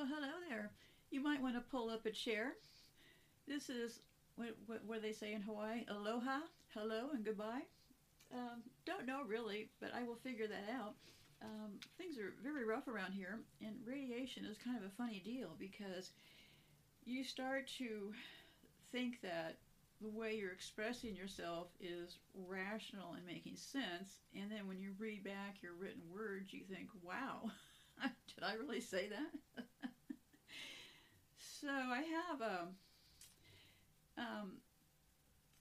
Well, hello there. You might want to pull up a chair. This is what, what, what they say in Hawaii aloha, hello, and goodbye. Um, don't know really, but I will figure that out. Um, things are very rough around here, and radiation is kind of a funny deal because you start to think that the way you're expressing yourself is rational and making sense, and then when you read back your written words, you think, wow, did I really say that? so I have a. Um,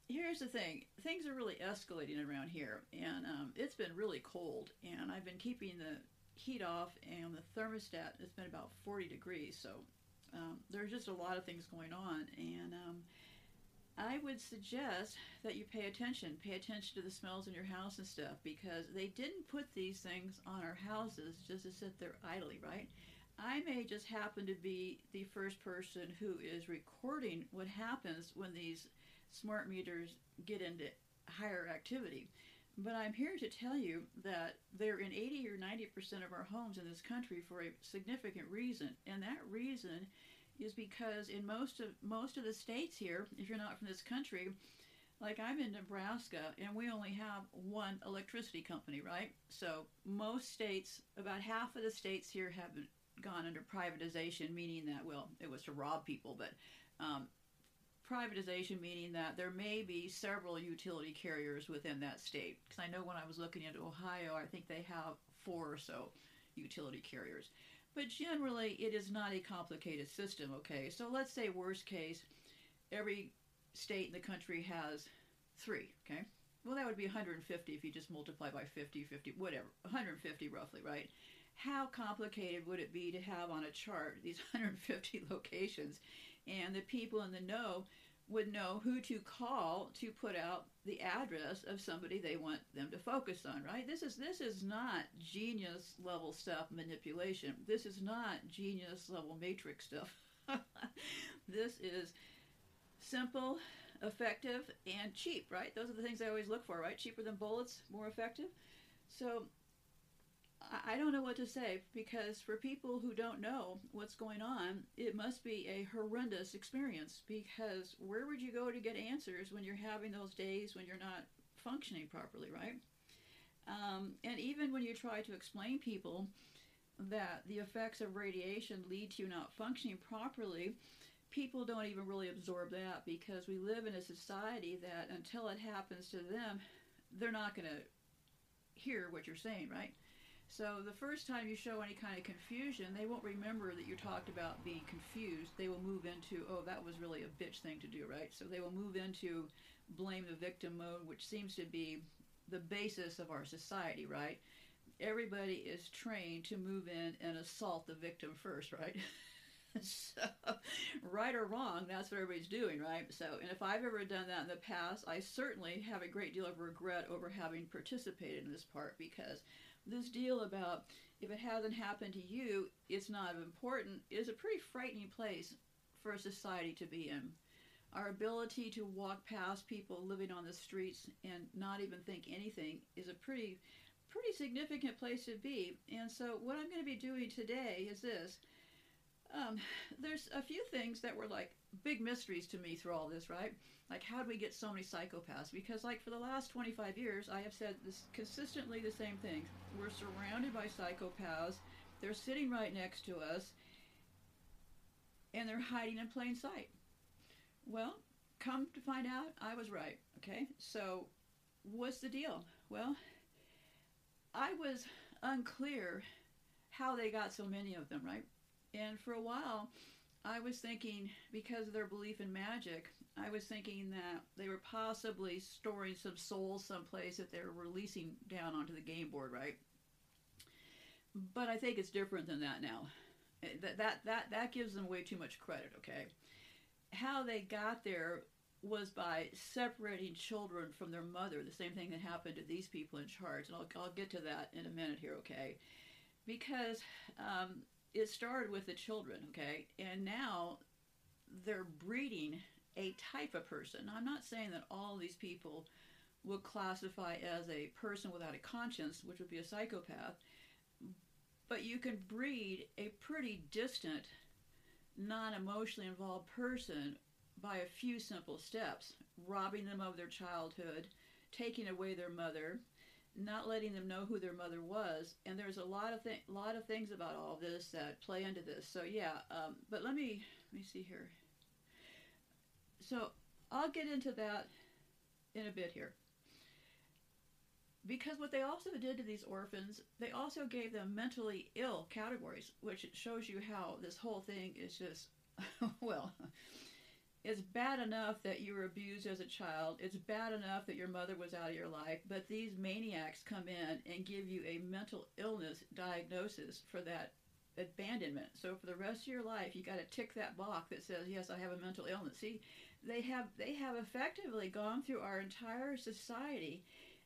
here's the thing things are really escalating around here and um, it's been really cold and i've been keeping the heat off and the thermostat has been about 40 degrees so um, there's just a lot of things going on and um, i would suggest that you pay attention pay attention to the smells in your house and stuff because they didn't put these things on our houses just to sit there idly right I may just happen to be the first person who is recording what happens when these smart meters get into higher activity. But I'm here to tell you that they're in 80 or 90% of our homes in this country for a significant reason. And that reason is because in most of most of the states here, if you're not from this country, like I'm in Nebraska and we only have one electricity company, right? So most states, about half of the states here have gone under privatization, meaning that, well, it was to rob people, but um, privatization meaning that there may be several utility carriers within that state. Because I know when I was looking into Ohio, I think they have four or so utility carriers. But generally, it is not a complicated system, okay? So let's say, worst case, every state in the country has three, okay? Well, that would be 150 if you just multiply by 50, 50, whatever, 150 roughly, right? How complicated would it be to have on a chart these 150 locations? And the people in the know would know who to call to put out the address of somebody they want them to focus on right? This is this is not genius level stuff manipulation. This is not genius level matrix stuff. This is simple effective and cheap right? Those are the things i always look for right? Cheaper than bullets more effective. So I don't know what to say because for people who don't know what's going on, it must be a horrendous experience because where would you go to get answers when you're having those days when you're not functioning properly, right? Um, and even when you try to explain people that the effects of radiation lead to you not functioning properly, people don't even really absorb that because we live in a society that until it happens to them, they're not going to hear what you're saying, right? So the first time you show any kind of confusion, they won't remember that you talked about being confused. They will move into, oh, that was really a bitch thing to do, right? So they will move into blame the victim mode, which seems to be the basis of our society, right? Everybody is trained to move in and assault the victim first, right? so, right or wrong, that's what everybody's doing, right? So, and if I've ever done that in the past, I certainly have a great deal of regret over having participated in this part because this deal about if it hasn't happened to you, it's not important is a pretty frightening place for a society to be in. Our ability to walk past people living on the streets and not even think anything is a pretty pretty significant place to be. And so what I'm going to be doing today is this. Um, there's a few things that were like big mysteries to me through all this, right? Like, how do we get so many psychopaths? Because, like, for the last 25 years, I have said this consistently the same thing. We're surrounded by psychopaths. They're sitting right next to us, and they're hiding in plain sight. Well, come to find out, I was right. Okay, so what's the deal? Well, I was unclear how they got so many of them, right? And for a while, I was thinking, because of their belief in magic, I was thinking that they were possibly storing some souls someplace that they were releasing down onto the game board, right? But I think it's different than that now. Eh, that, that, that, that gives them way too much credit, okay? How they got there was by separating children from their mother, the same thing that happened to these people in charge. And I'll, I'll get to that in a minute here, okay? Because um, it started with the children, okay? And now they're breeding a type of person. I'm not saying that all these people would classify as a person without a conscience, which would be a psychopath, but you can breed a pretty distant non emotionally involved person by a few simple steps robbing them of their childhood, taking away their mother, not letting them know who their mother was. And there's a lot of th- lot of things about all this that play into this. So yeah, um, but let me let me see here. So I'll get into that in a bit here. Because what they also did to these orphans, they also gave them mentally ill categories, which shows you how this whole thing is just, well, it's bad enough that you were abused as a child. It's bad enough that your mother was out of your life. But these maniacs come in and give you a mental illness diagnosis for that abandonment. So for the rest of your life, you got to tick that box that says, "Yes, I have a mental illness." See, they have they have effectively gone through our entire society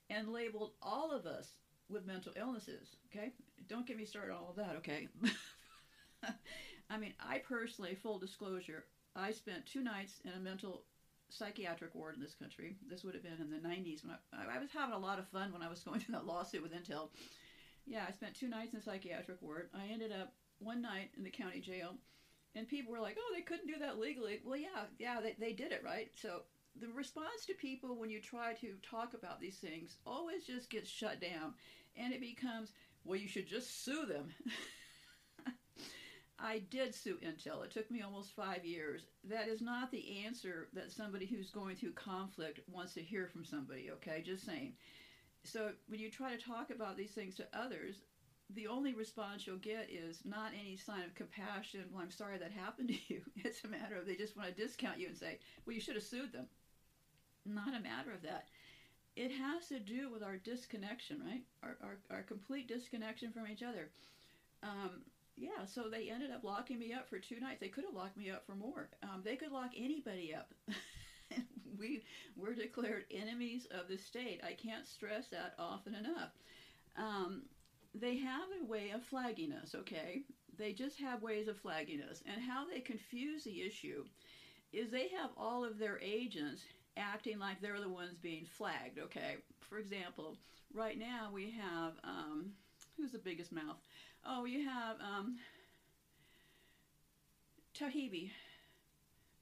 and labeled all of us with mental illnesses. Okay, don't get me started on all of that. Okay. I mean, I personally, full disclosure, I spent two nights in a mental psychiatric ward in this country. This would have been in the 90s when I, I was having a lot of fun when I was going through that lawsuit with Intel. Yeah, I spent two nights in a psychiatric ward. I ended up one night in the county jail, and people were like, "Oh, they couldn't do that legally." Well, yeah, yeah, they, they did it right. So the response to people when you try to talk about these things always just gets shut down, and it becomes, "Well, you should just sue them." I did sue Intel. It took me almost five years. That is not the answer that somebody who's going through conflict wants to hear from somebody, okay? Just saying. So when you try to talk about these things to others, the only response you'll get is not any sign of compassion. Well, I'm sorry that happened to you. It's a matter of they just want to discount you and say, well, you should have sued them. Not a matter of that. It has to do with our disconnection, right? Our, our, our complete disconnection from each other. Um, yeah, so they ended up locking me up for two nights. They could have locked me up for more. Um, they could lock anybody up. we were declared enemies of the state. I can't stress that often enough. Um, they have a way of flagging us, okay? They just have ways of flagging us. And how they confuse the issue is they have all of their agents acting like they're the ones being flagged, okay? For example, right now we have, um, who's the biggest mouth? Oh, you have um, Taibbi,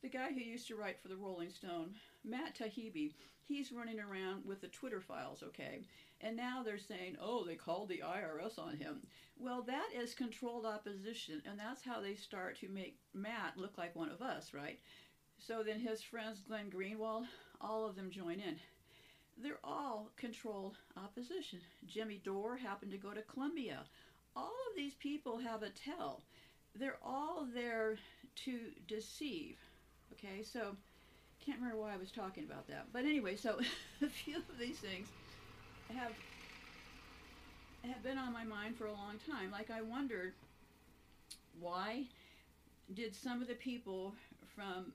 the guy who used to write for the Rolling Stone, Matt Taibbi. He's running around with the Twitter files, okay? And now they're saying, oh, they called the IRS on him. Well, that is controlled opposition, and that's how they start to make Matt look like one of us, right? So then his friends, Glenn Greenwald, all of them join in. They're all controlled opposition. Jimmy Dore happened to go to Columbia all of these people have a tell. They're all there to deceive. Okay, so can't remember why I was talking about that. But anyway, so a few of these things have have been on my mind for a long time. Like I wondered why did some of the people from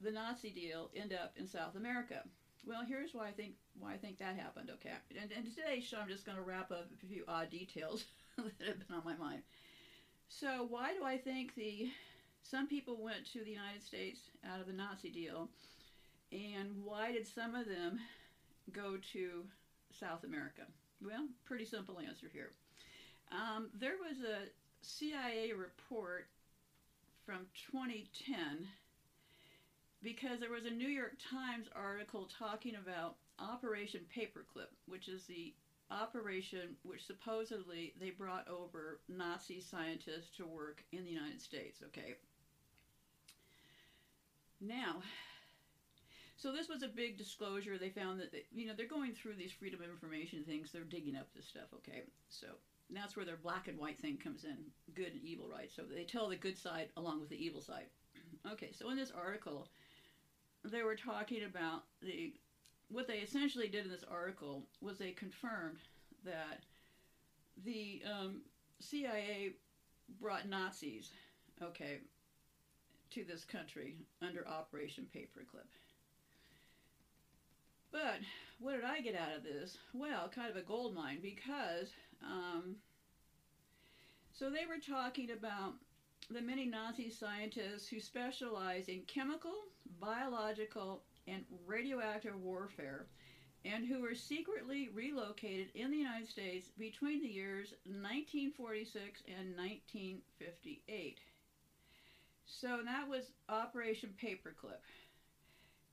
the Nazi deal end up in South America? Well, here's why I think why I think that happened. Okay, and, and today's show I'm just going to wrap up a few odd details that have been on my mind. So why do I think the some people went to the United States out of the Nazi deal, and why did some of them go to South America? Well, pretty simple answer here. Um, there was a CIA report from 2010 because there was a New York Times article talking about Operation Paperclip, which is the operation which supposedly they brought over Nazi scientists to work in the United States, okay? Now, so this was a big disclosure. They found that, they, you know, they're going through these freedom of information things. They're digging up this stuff, okay? So that's where their black and white thing comes in, good and evil, right? So they tell the good side along with the evil side. Okay, so in this article, they were talking about the what they essentially did in this article was they confirmed that the um, CIA brought Nazis, okay, to this country under Operation Paperclip. But what did I get out of this? Well, kind of a gold mine because, um, so they were talking about the many Nazi scientists who specialize in chemical, biological, and radioactive warfare, and who were secretly relocated in the United States between the years 1946 and 1958. So that was Operation Paperclip.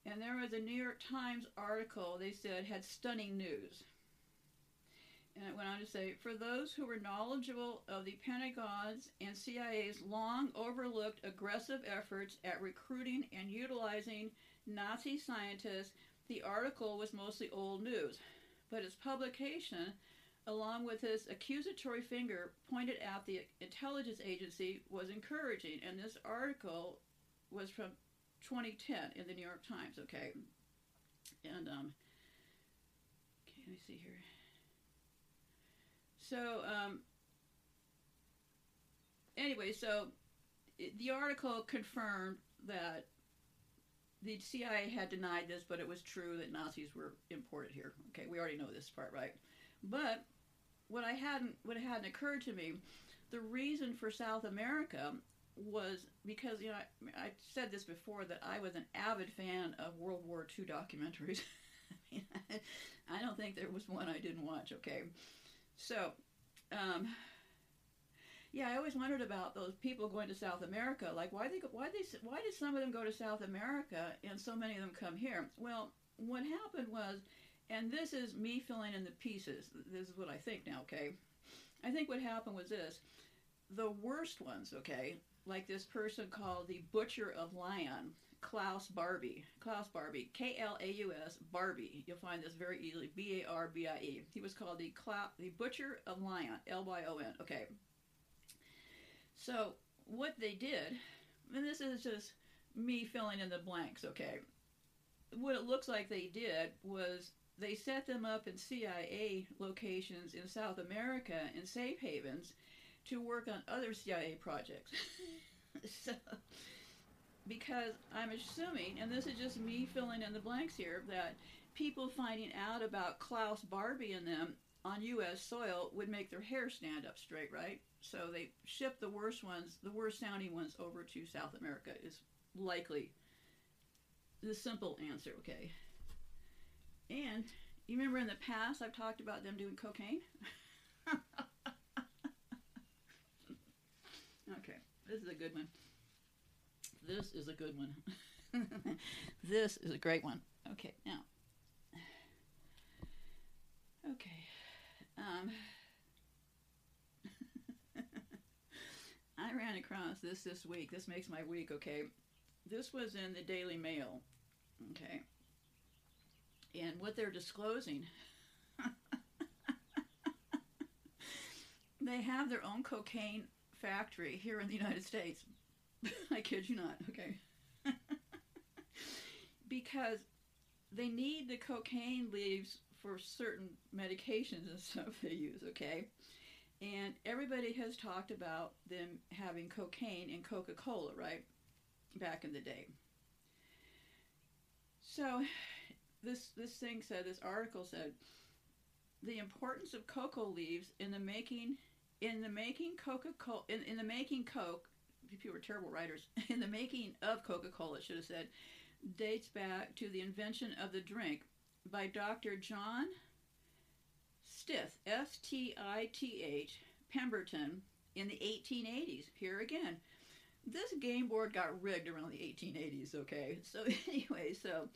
And there was a New York Times article they said had stunning news. And it went on to say for those who were knowledgeable of the Pentagon's and CIA's long overlooked aggressive efforts at recruiting and utilizing Nazi scientists, the article was mostly old news. But its publication, along with its accusatory finger pointed at the intelligence agency, was encouraging. And this article was from 2010 in the New York Times, okay? And, um, okay, let me see here. So, um, anyway, so the article confirmed that the CIA had denied this, but it was true that Nazis were imported here. Okay, we already know this part, right? But what I hadn't, what hadn't occurred to me, the reason for South America was because you know I, I said this before that I was an avid fan of World War II documentaries. I mean, I, I don't think there was one I didn't watch. Okay, so um, yeah, I always wondered about those people going to South America. Like, why they why they why did some of them go to South America and so many of them come here? Well, what happened was, and this is me filling in the pieces. This is what I think now. Okay, I think what happened was this: the worst ones. Okay, like this person called the Butcher of Lyon, Klaus Barbie. Klaus Barbie, K L A U S Barbie. You'll find this very easily. B A R B I E. He was called the Cla- the Butcher of Lyon, L Y O N. Okay. So what they did, and this is just me filling in the blanks. Okay. What it looks like they did was they set them up in CIA locations in South America in safe havens to work on other CIA projects. so, because I'm assuming, and this is just me filling in the blanks here, that people finding out about Klaus Barbie and them on U.S. soil would make their hair stand up straight, right? So they ship the worst ones, the worst sounding ones, over to South America, is likely the simple answer, okay? And you remember in the past I've talked about them doing cocaine? okay, this is a good one. This is a good one. this is a great one. Okay, now. Okay. Um, I ran across this this week. This makes my week, okay? This was in the Daily Mail, okay? And what they're disclosing, they have their own cocaine factory here in the United States. I kid you not, okay? because they need the cocaine leaves for certain medications and stuff they use, okay? And everybody has talked about them having cocaine in Coca Cola, right? Back in the day. So, this this thing said, this article said, the importance of cocoa leaves in the making in the making Coca Cola in, in the making Coke. People were terrible writers. In the making of Coca Cola, it should have said, dates back to the invention of the drink by Dr. John Stith, S T I T H, Pemberton, in the 1880s. Here again, this game board got rigged around the 1880s, okay? So, anyway, so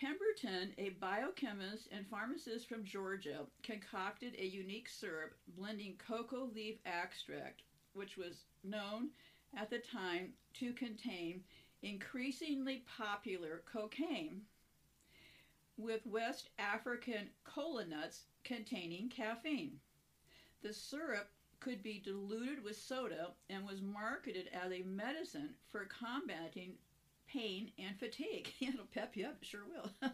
Pemberton, a biochemist and pharmacist from Georgia, concocted a unique syrup blending cocoa leaf extract, which was known at the time to contain increasingly popular cocaine, with West African cola nuts containing caffeine. The syrup could be diluted with soda and was marketed as a medicine for combating pain and fatigue. It'll pep you up, sure will.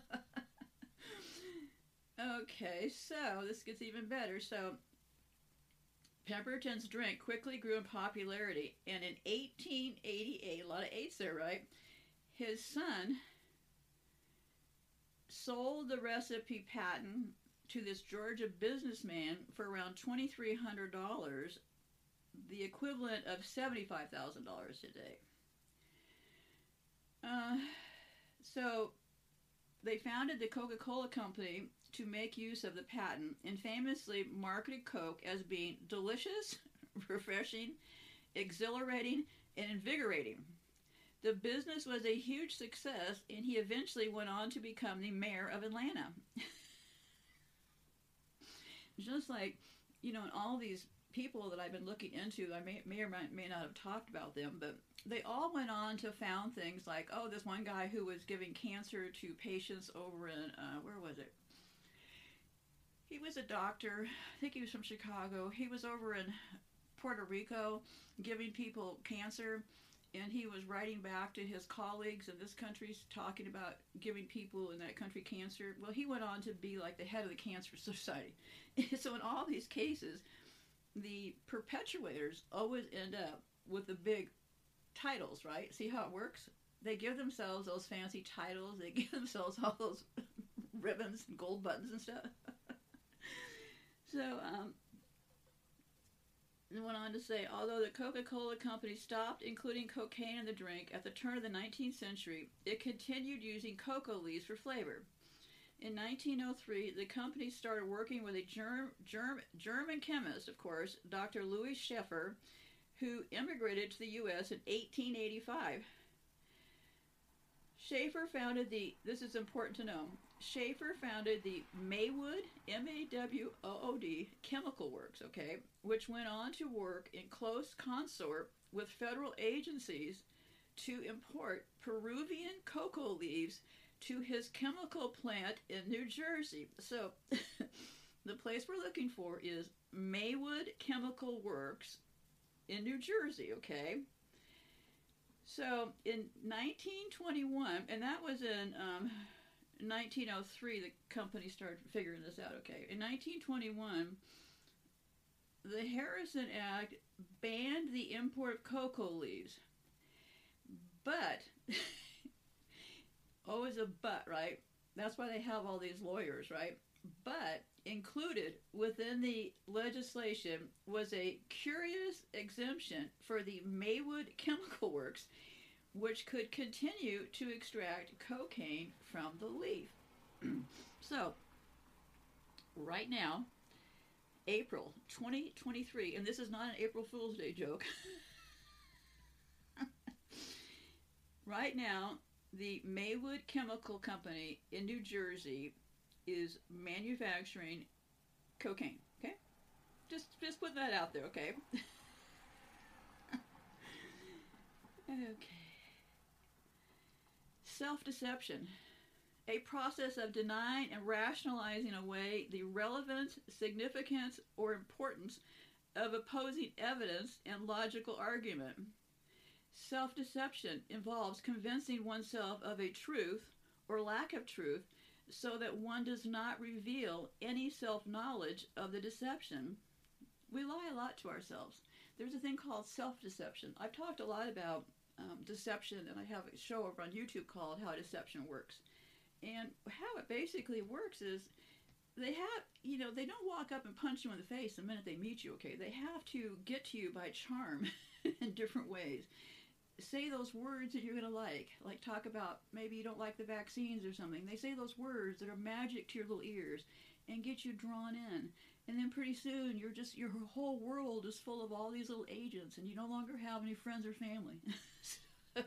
okay, so this gets even better. So Pemberton's drink quickly grew in popularity, and in 1888, a lot of eights there, right? His son sold the recipe patent to this Georgia businessman for around $2,300, the equivalent of $75,000 today. Uh, so they founded the Coca Cola Company to make use of the patent and famously marketed Coke as being delicious, refreshing, exhilarating, and invigorating. The business was a huge success, and he eventually went on to become the mayor of Atlanta. Just like, you know, and all these people that I've been looking into, I may, may or may, may not have talked about them, but they all went on to found things like, oh, this one guy who was giving cancer to patients over in, uh, where was it? He was a doctor. I think he was from Chicago. He was over in Puerto Rico giving people cancer, and he was writing back to his colleagues in this country talking about giving people in that country cancer. Well, he went on to be like the head of the Cancer Society. so, in all these cases, the perpetuators always end up with the big titles, right? See how it works? They give themselves those fancy titles, they give themselves all those ribbons and gold buttons and stuff. so, um, and went on to say, although the Coca-Cola company stopped including cocaine in the drink at the turn of the 19th century, it continued using cocoa leaves for flavor. In 1903, the company started working with a germ, germ, German chemist, of course, Dr. Louis Schaefer, who immigrated to the U.S. in 1885. Schaefer founded the, this is important to know, Schaefer founded the Maywood, M A W O O D, Chemical Works, okay, which went on to work in close consort with federal agencies to import Peruvian cocoa leaves to his chemical plant in New Jersey. So, the place we're looking for is Maywood Chemical Works in New Jersey, okay? So, in 1921, and that was in um, 1903, the company started figuring this out, okay? In 1921, the Harrison Act banned the import of cocoa leaves. But, always a but, right? That's why they have all these lawyers, right? But included within the legislation was a curious exemption for the Maywood Chemical Works, which could continue to extract cocaine from the leaf. so, right now, April 2023, and this is not an April Fool's Day joke. right now, the Maywood Chemical Company in New Jersey is manufacturing cocaine. Okay, just just put that out there. Okay. okay. Self deception. A process of denying and rationalizing away the relevance, significance, or importance of opposing evidence and logical argument. Self deception involves convincing oneself of a truth or lack of truth so that one does not reveal any self knowledge of the deception. We lie a lot to ourselves. There's a thing called self deception. I've talked a lot about um, deception, and I have a show over on YouTube called How Deception Works. And how it basically works is they have, you know, they don't walk up and punch you in the face the minute they meet you, okay? They have to get to you by charm in different ways say those words that you're going to like. Like talk about maybe you don't like the vaccines or something. They say those words that are magic to your little ears and get you drawn in. And then pretty soon you're just your whole world is full of all these little agents and you no longer have any friends or family.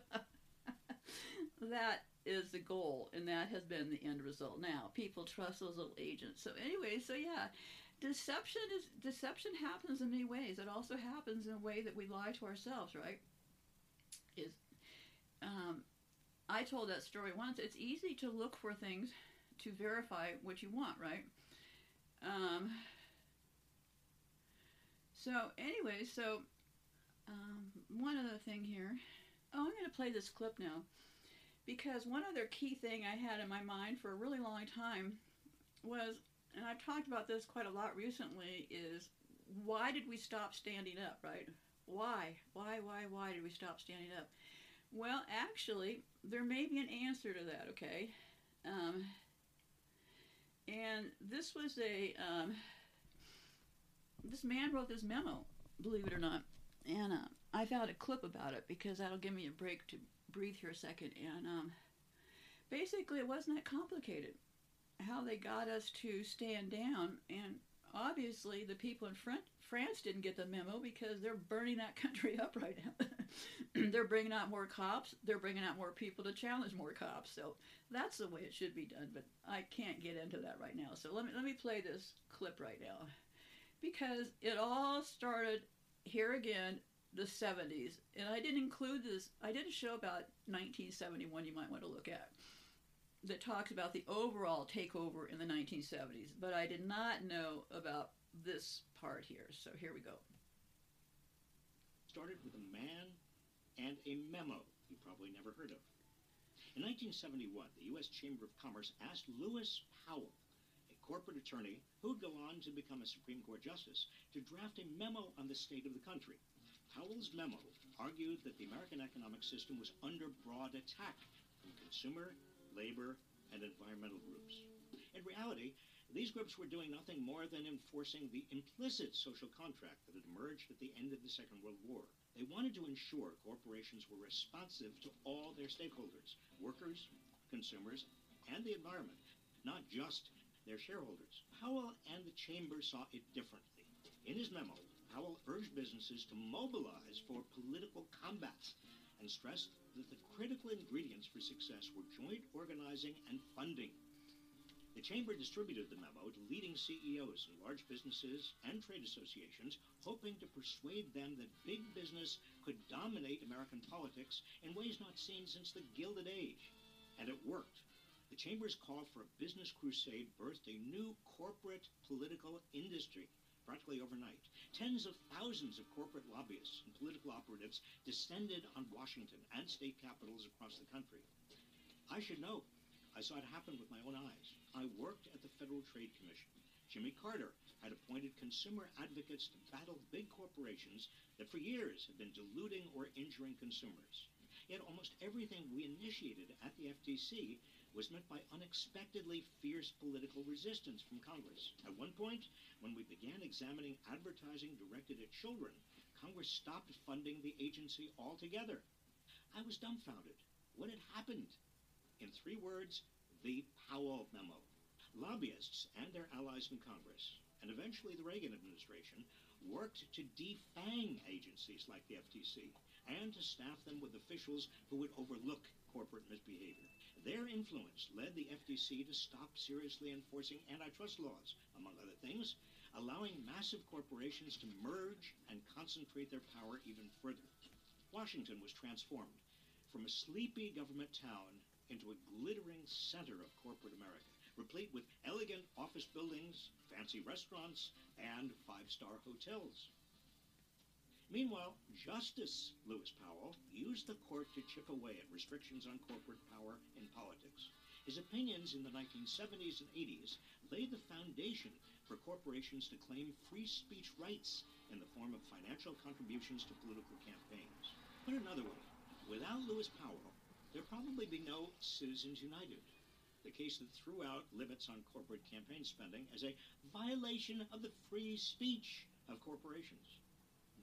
that is the goal and that has been the end result. Now, people trust those little agents. So anyway, so yeah, deception is deception happens in many ways. It also happens in a way that we lie to ourselves, right? is um, I told that story once. It's easy to look for things to verify what you want, right? Um, so anyway, so um, one other thing here. Oh, I'm going to play this clip now because one other key thing I had in my mind for a really long time was, and I've talked about this quite a lot recently, is why did we stop standing up, right? Why? Why, why, why did we stop standing up? Well, actually, there may be an answer to that, okay? Um, and this was a, um, this man wrote this memo, believe it or not. And uh, I found a clip about it because that'll give me a break to breathe here a second. And um, basically, it wasn't that complicated how they got us to stand down. And obviously the people in front, France didn't get the memo because they're burning that country up right now. they're bringing out more cops. They're bringing out more people to challenge more cops. So that's the way it should be done. But I can't get into that right now. So let me let me play this clip right now because it all started here again the 70s and i didn't include this i didn't show about 1971 you might want to look at that talks about the overall takeover in the 1970s but i did not know about this part here. So here we go. Started with a man and a memo you probably never heard of. In 1971 the u.s chamber of commerce asked lewis powell a corporate attorney who'd go on to become a Supreme Court justice, to draft a memo on the state of the country. Powell's memo argued that the American economic system was under broad attack from consumer, labor, and environmental groups. In reality, these groups were doing nothing more than enforcing the implicit social contract that had emerged at the end of the Second World War. They wanted to ensure corporations were responsive to all their stakeholders workers, consumers, and the environment, not just their shareholders. Powell and the Chamber saw it differently. In his memo, Powell urged businesses to mobilize for political combats and stressed that the critical ingredients for success were joint organizing and funding. The Chamber distributed the memo to leading CEOs in large businesses and trade associations, hoping to persuade them that big business could dominate American politics in ways not seen since the Gilded Age. And it worked. The Chamber's call for a business crusade birthed a new corporate political industry practically overnight. Tens of thousands of corporate lobbyists and political operatives descended on Washington and state capitals across the country. I should know, I saw it happen with my own eyes. I worked at the Federal Trade Commission. Jimmy Carter had appointed consumer advocates to battle big corporations that for years had been diluting or injuring consumers. Yet almost everything we initiated at the FTC was met by unexpectedly fierce political resistance from Congress. At one point, when we began examining advertising directed at children, Congress stopped funding the agency altogether. I was dumbfounded. What had happened? In three words, the Powell Memo. Lobbyists and their allies in Congress, and eventually the Reagan administration, worked to defang agencies like the FTC and to staff them with officials who would overlook corporate misbehavior. Their influence led the FTC to stop seriously enforcing antitrust laws, among other things, allowing massive corporations to merge and concentrate their power even further. Washington was transformed from a sleepy government town into a glittering center of corporate America, replete with elegant office buildings, fancy restaurants, and five-star hotels. Meanwhile, Justice Lewis Powell used the court to chip away at restrictions on corporate power in politics. His opinions in the 1970s and 80s laid the foundation for corporations to claim free speech rights in the form of financial contributions to political campaigns. Put another way, without Lewis Powell, there'd probably be no Citizens United, the case that threw out limits on corporate campaign spending as a violation of the free speech of corporations.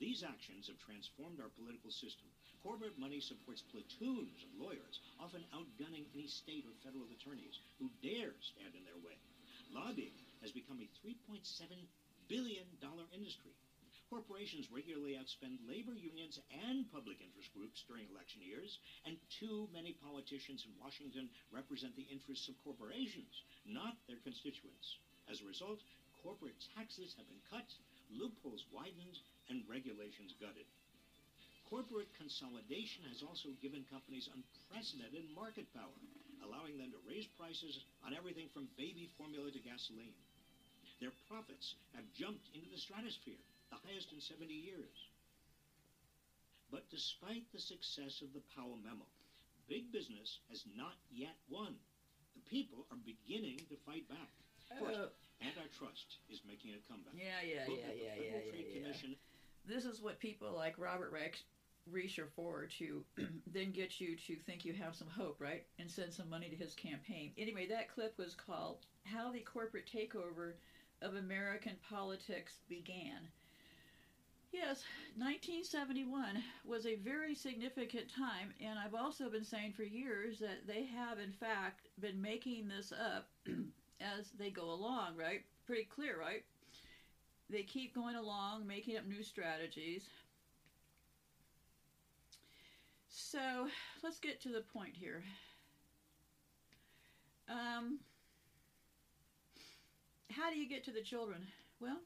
These actions have transformed our political system. Corporate money supports platoons of lawyers, often outgunning any state or federal attorneys who dare stand in their way. Lobbying has become a $3.7 billion industry. Corporations regularly outspend labor unions and public interest groups during election years, and too many politicians in Washington represent the interests of corporations, not their constituents. As a result, corporate taxes have been cut, loopholes widened, and regulations gutted. Corporate consolidation has also given companies unprecedented market power, allowing them to raise prices on everything from baby formula to gasoline. Their profits have jumped into the stratosphere, the highest in 70 years. But despite the success of the Powell memo, big business has not yet won. The people are beginning to fight back. First, uh, antitrust is making a comeback. Yeah, yeah, Look yeah, at the yeah, Federal yeah, Trade yeah, yeah. This is what people like Robert Reich are for to then get you to think you have some hope, right? And send some money to his campaign. Anyway, that clip was called How the Corporate Takeover of American Politics Began. Yes, 1971 was a very significant time, and I've also been saying for years that they have, in fact, been making this up as they go along, right? Pretty clear, right? They keep going along, making up new strategies. So let's get to the point here. Um, how do you get to the children? Well,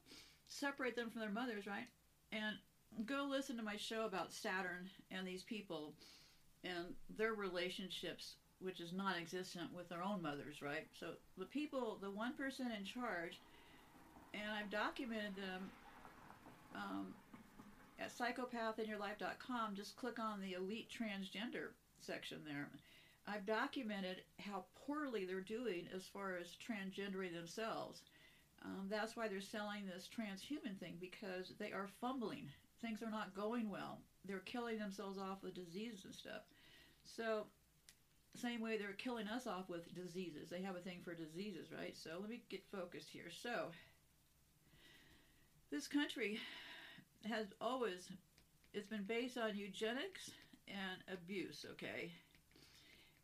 separate them from their mothers, right? And go listen to my show about Saturn and these people and their relationships, which is non existent with their own mothers, right? So the people, the one person in charge, and I've documented them um, at psychopathinyourlife.com. Just click on the elite transgender section there. I've documented how poorly they're doing as far as transgendering themselves. Um, that's why they're selling this transhuman thing because they are fumbling. Things are not going well. They're killing themselves off with diseases and stuff. So, same way they're killing us off with diseases. They have a thing for diseases, right? So, let me get focused here. So, this country has always it's been based on eugenics and abuse, okay?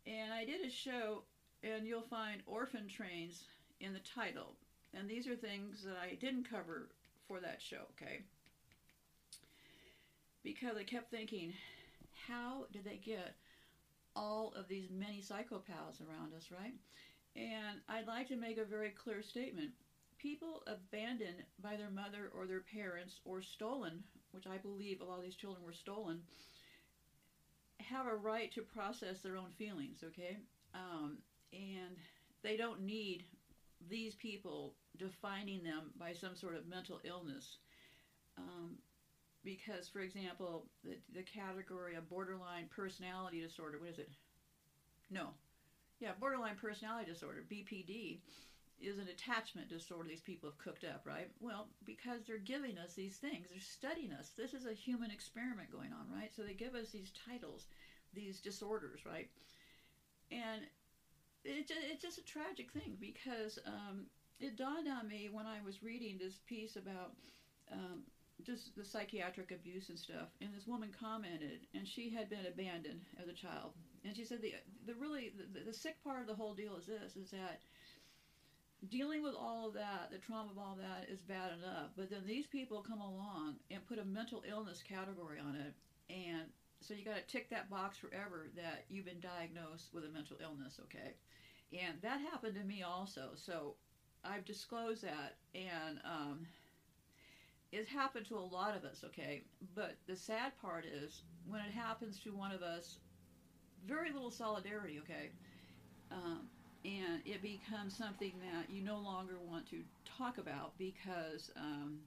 And I did a show and you'll find orphan trains in the title. And these are things that I didn't cover for that show, okay? Because I kept thinking, how did they get all of these many psychopaths around us, right? And I'd like to make a very clear statement. People abandoned by their mother or their parents or stolen, which I believe a lot of these children were stolen, have a right to process their own feelings, okay? Um, and they don't need these people defining them by some sort of mental illness. Um, because, for example, the, the category of borderline personality disorder, what is it? No. Yeah, borderline personality disorder, BPD, is an attachment disorder these people have cooked up, right? Well, because they're giving us these things, they're studying us. This is a human experiment going on, right? So they give us these titles, these disorders, right? And it, it's just a tragic thing because um, it dawned on me when I was reading this piece about um, just the psychiatric abuse and stuff, and this woman commented, and she had been abandoned as a child, and she said the the really the, the sick part of the whole deal is this: is that dealing with all of that, the trauma of all that is bad enough, but then these people come along and put a mental illness category on it, and so you got to tick that box forever that you've been diagnosed with a mental illness, okay? And that happened to me also. So I've disclosed that, and um, it's happened to a lot of us, okay? But the sad part is when it happens to one of us, very little solidarity, okay? Um, and it becomes something that you no longer want to talk about because, um,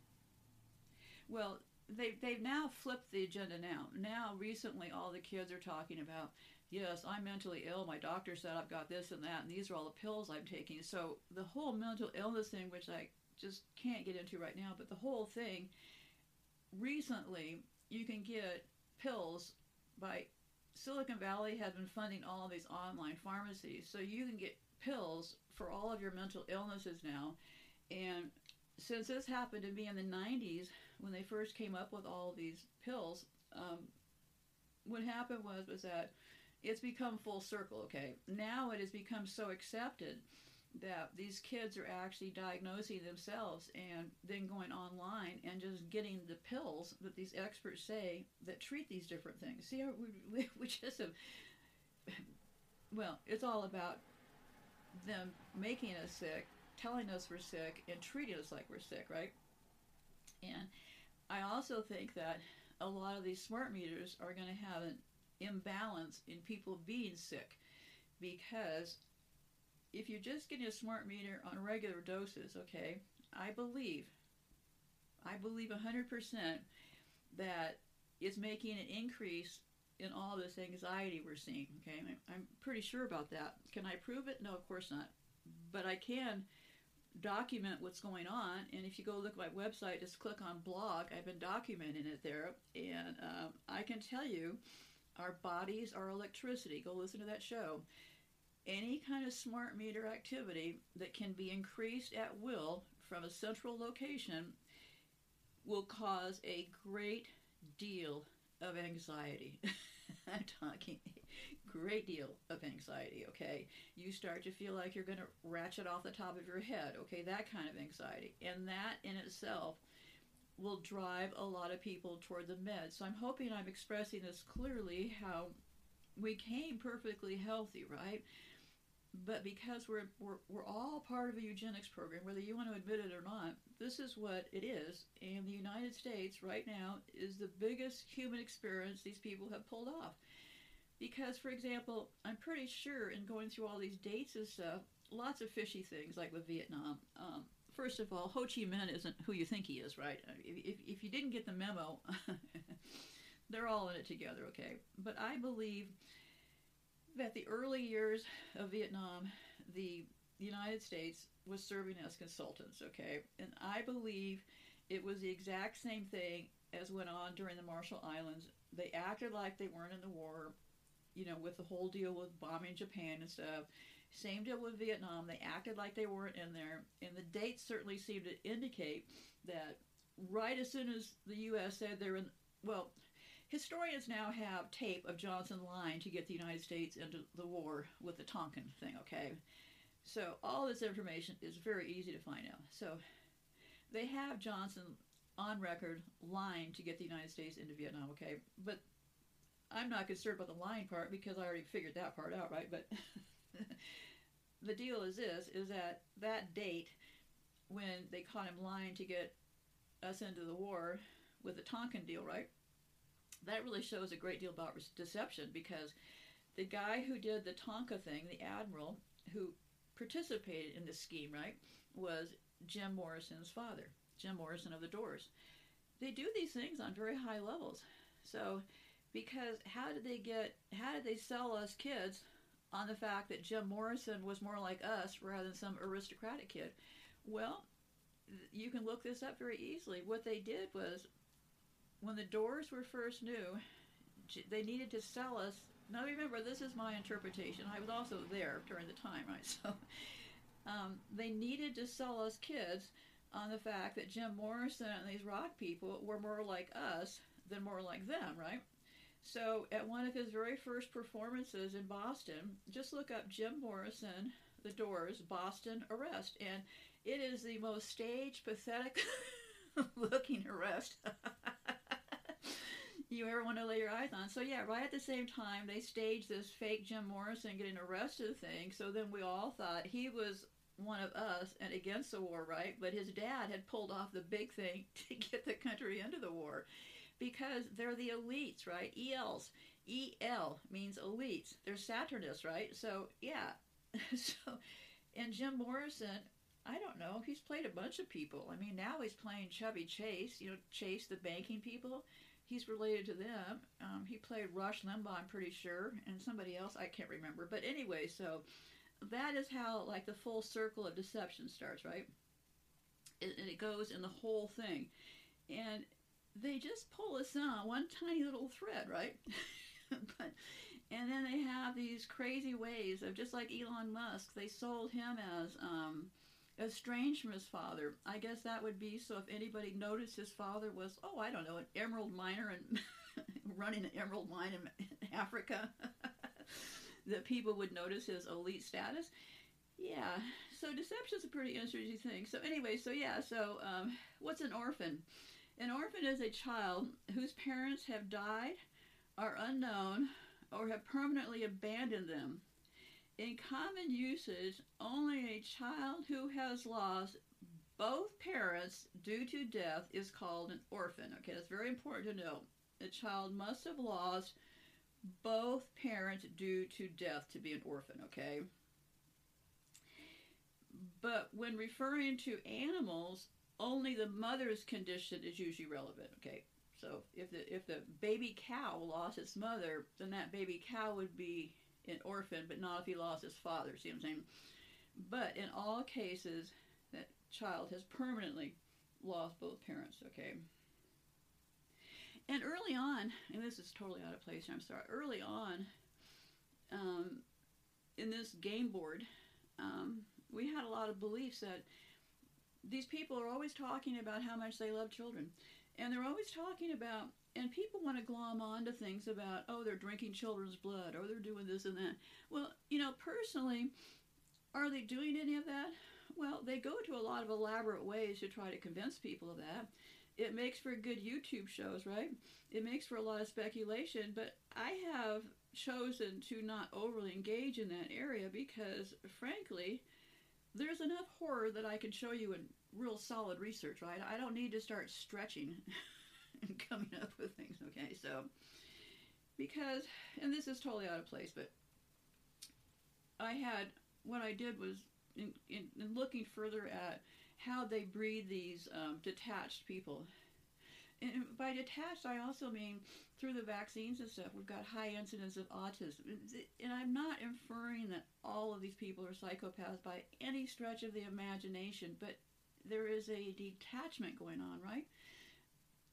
well, they, they've now flipped the agenda now. Now, recently, all the kids are talking about, yes, I'm mentally ill. My doctor said I've got this and that, and these are all the pills I'm taking. So, the whole mental illness thing, which I just can't get into right now, but the whole thing, recently, you can get pills by Silicon Valley has been funding all these online pharmacies. So, you can get pills for all of your mental illnesses now. And since this happened to me in the 90s, when they first came up with all these pills, um, what happened was was that it's become full circle. Okay, now it has become so accepted that these kids are actually diagnosing themselves and then going online and just getting the pills that these experts say that treat these different things. See, we, we, we just have, well, it's all about them making us sick, telling us we're sick, and treating us like we're sick, right? And I also think that a lot of these smart meters are going to have an imbalance in people being sick because if you're just getting a smart meter on regular doses, okay, I believe, I believe 100% that it's making an increase in all this anxiety we're seeing, okay? I'm pretty sure about that. Can I prove it? No, of course not. But I can document what's going on. And if you go look at my website, just click on blog. I've been documenting it there. And um, I can tell you our bodies are electricity. Go listen to that show. Any kind of smart meter activity that can be increased at will from a central location will cause a great deal of anxiety. I'm talking a great deal of anxiety, okay? You start to feel like you're going to ratchet off the top of your head, okay? That kind of anxiety. And that in itself will drive a lot of people toward the med. So I'm hoping I'm expressing this clearly how we came perfectly healthy, right? But because we're, we're, we're all part of a eugenics program, whether you want to admit it or not, this is what it is. And the United States right now is the biggest human experience these people have pulled off. Because, for example, I'm pretty sure in going through all these dates and stuff, lots of fishy things like with Vietnam. Um, first of all, Ho Chi Minh isn't who you think he is, right? If, if, if you didn't get the memo, they're all in it together, okay? But I believe that the early years of Vietnam, the United States was serving as consultants, okay? And I believe it was the exact same thing as went on during the Marshall Islands. They acted like they weren't in the war, you know, with the whole deal with bombing Japan and stuff. Same deal with Vietnam. They acted like they weren't in there. And the dates certainly seem to indicate that right as soon as the U.S. said they're in, well, historians now have tape of Johnson lying to get the United States into the war with the Tonkin thing, okay? So all this information is very easy to find out. So they have Johnson on record lying to get the United States into Vietnam, okay? But I'm not concerned about the lying part because I already figured that part out, right? But the deal is this is that that date when they caught him lying to get us into the war with the Tonkin deal, right? That really shows a great deal about deception because the guy who did the Tonkin thing, the admiral who participated in this scheme, right, was Jim Morrison's father, Jim Morrison of the Doors. They do these things on very high levels. So, because how did they get, how did they sell us kids on the fact that Jim Morrison was more like us rather than some aristocratic kid. Well, you can look this up very easily. What they did was, when the Doors were first new, they needed to sell us. Now remember, this is my interpretation. I was also there during the time, right? So um, they needed to sell us kids on the fact that Jim Morrison and these rock people were more like us than more like them, right? So, at one of his very first performances in Boston, just look up Jim Morrison, The Doors, Boston Arrest, and it is the most staged, pathetic looking arrest you ever want to lay your eyes on. So, yeah, right at the same time, they staged this fake Jim Morrison getting arrested thing. So then we all thought he was one of us and against the war, right? But his dad had pulled off the big thing to get the country into the war because they're the elites, right? ELs. EL means elites. They're Saturnists, right? So, yeah. so, and Jim Morrison, I don't know, he's played a bunch of people. I mean, now he's playing Chubby Chase, you know, Chase the banking people. He's related to them. Um, he played Rush Limbaugh, I'm pretty sure, and somebody else, I can't remember. But anyway, so that is how, like, the full circle of deception starts, right? It, and it goes in the whole thing. And they just pull us on one tiny little thread, right? but and then they have these crazy ways of just like Elon Musk, they sold him as um, estranged from his father. I guess that would be so if anybody noticed his father was, oh, I don't know, an emerald miner and running an emerald mine in, Africa, that people would notice his elite status. Yeah, so deception is a pretty interesting thing. So anyway, so yeah, so um, what's an orphan? An orphan is a child whose parents have died, are unknown, or have permanently abandoned them. In common usage, only a child who has lost both parents due to death is called an orphan. Okay, that's very important to know. A child must have lost both parents due to death to be an orphan, okay? But when referring to animals, only the mother's condition is usually relevant. Okay, so if the if the baby cow lost its mother, then that baby cow would be an orphan, but not if he lost his father. See what I'm saying? But in all cases, that child has permanently lost both parents. Okay. And early on, and this is totally out of place. I'm sorry. Early on, um, in this game board, um, we had a lot of beliefs that these people are always talking about how much they love children. And they're always talking about, and people want to glom on to things about, oh, they're drinking children's blood, or they're doing this and that. Well, you know, personally, are they doing any of that? Well, they go to a lot of elaborate ways to try to convince people of that. it makes for good YouTube shows, right? It makes for a lot of speculation, but I have chosen to not overly engage in that area because, frankly, there's enough horror that I can show you in real solid research, right? I don't need to start stretching and coming up with things, okay? So, because, and this is totally out of place, but I had, what I did was, in, in, in looking further at how they breed these um, detached people. And by detached, I also mean through the vaccines and stuff, we've got high incidence of autism. And I'm not inferring that all of these people are psychopaths by any stretch of the imagination, but there is a detachment going on, right?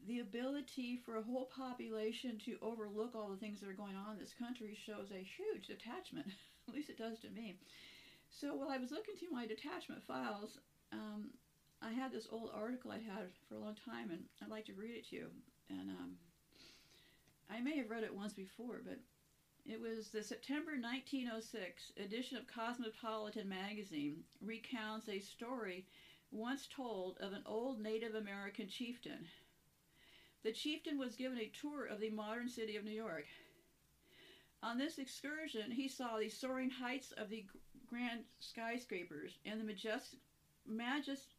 The ability for a whole population to overlook all the things that are going on in this country shows a huge detachment. At least it does to me. So while I was looking through my detachment files, um, I had this old article I'd had for a long time, and I'd like to read it to you. And um, I may have read it once before, but it was the September 1906 edition of Cosmopolitan magazine recounts a story once told of an old Native American chieftain. The chieftain was given a tour of the modern city of New York. On this excursion, he saw the soaring heights of the grand skyscrapers and the majestic majest,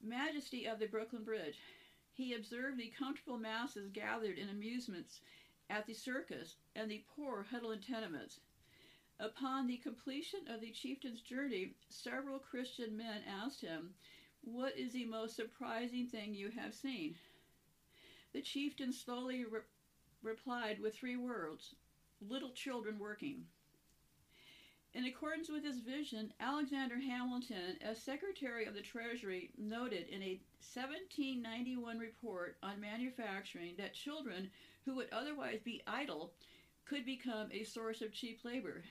majesty of the Brooklyn Bridge. He observed the comfortable masses gathered in amusements at the circus and the poor huddled in tenements. Upon the completion of the chieftain's journey, several Christian men asked him, What is the most surprising thing you have seen? The chieftain slowly re- replied with three words Little children working. In accordance with his vision, Alexander Hamilton, as Secretary of the Treasury, noted in a 1791 report on manufacturing that children who would otherwise be idle could become a source of cheap labor.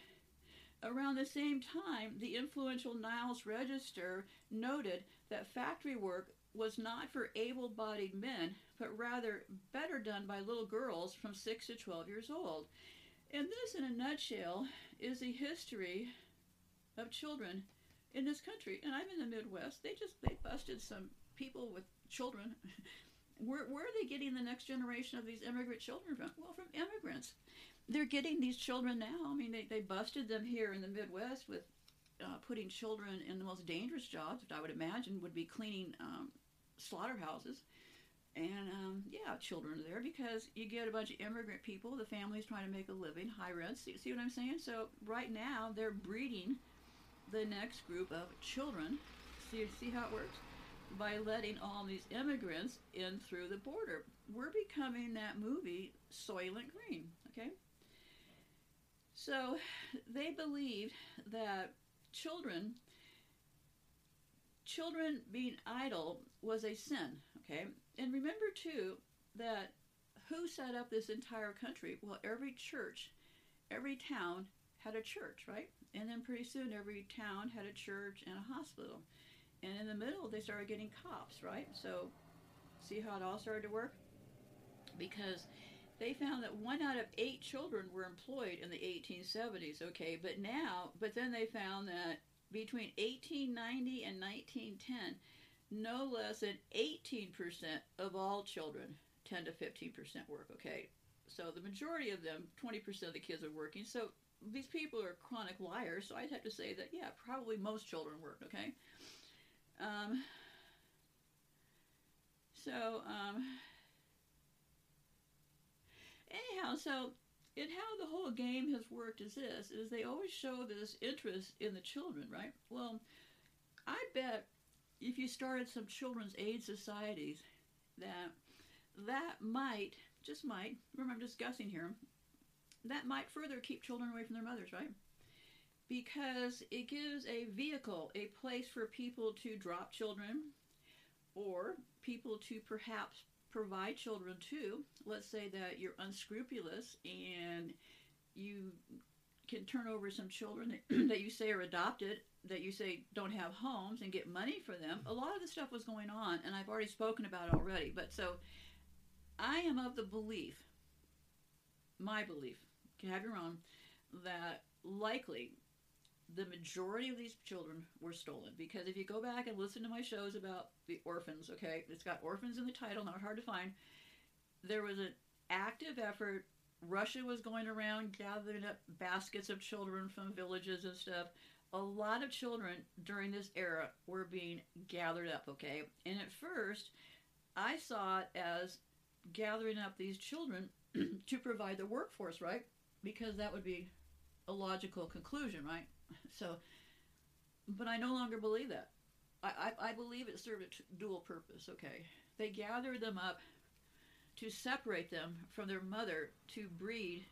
Around the same time, the influential Niles Register noted that factory work was not for able bodied men, but rather better done by little girls from 6 to 12 years old. And this, in a nutshell, is the history of children in this country. And I'm in the Midwest. They just they busted some people with children. where, where are they getting the next generation of these immigrant children from? Well, from immigrants. They're getting these children now. I mean, they, they busted them here in the Midwest with uh, putting children in the most dangerous jobs, which I would imagine would be cleaning um, slaughterhouses and um, yeah, children are there because you get a bunch of immigrant people. The family's trying to make a living, high rents. See, see what I'm saying? So right now they're breeding the next group of children. See, see how it works by letting all these immigrants in through the border. We're becoming that movie Soylent Green. Okay. So they believed that children children being idle was a sin okay and remember too that who set up this entire country? Well, every church, every town had a church, right? And then pretty soon every town had a church and a hospital. And in the middle, they started getting cops, right? So, see how it all started to work? Because they found that one out of eight children were employed in the 1870s, okay? But now, but then they found that between 1890 and 1910, no less than 18% of all children, 10 to 15% work, okay? So the majority of them, 20% of the kids are working. So these people are chronic liars, so I'd have to say that, yeah, probably most children work, okay? Um, so, um, anyhow, so and how the whole game has worked is this, is they always show this interest in the children, right? Well, I bet if you started some children's aid societies, that that might, just might, remember I'm discussing here, that might further keep children away from their mothers, right? Because it gives a vehicle, a place for people to drop children or people to perhaps provide children to. Let's say that you're unscrupulous and you can turn over some children that, that you say are adopted that you say don't have homes and get money for them. A lot of the stuff was going on, and I've already spoken about it already. But so I am of the belief, my belief, you can have your own, that likely the majority of these children were stolen because if you go back and listen to my shows about the orphans, okay, it's got orphans in the title, not hard to find. There was an active effort. Russia was going around gathering up baskets of children from villages and stuff. A lot of children during this era were being gathered up, okay? And at first, I saw it as gathering up these children to provide the workforce, right? Because that would be a logical conclusion, right? So, but I no longer believe that. I, I, I believe it served a t- dual purpose, okay? They gathered them up to separate them from their mother to breed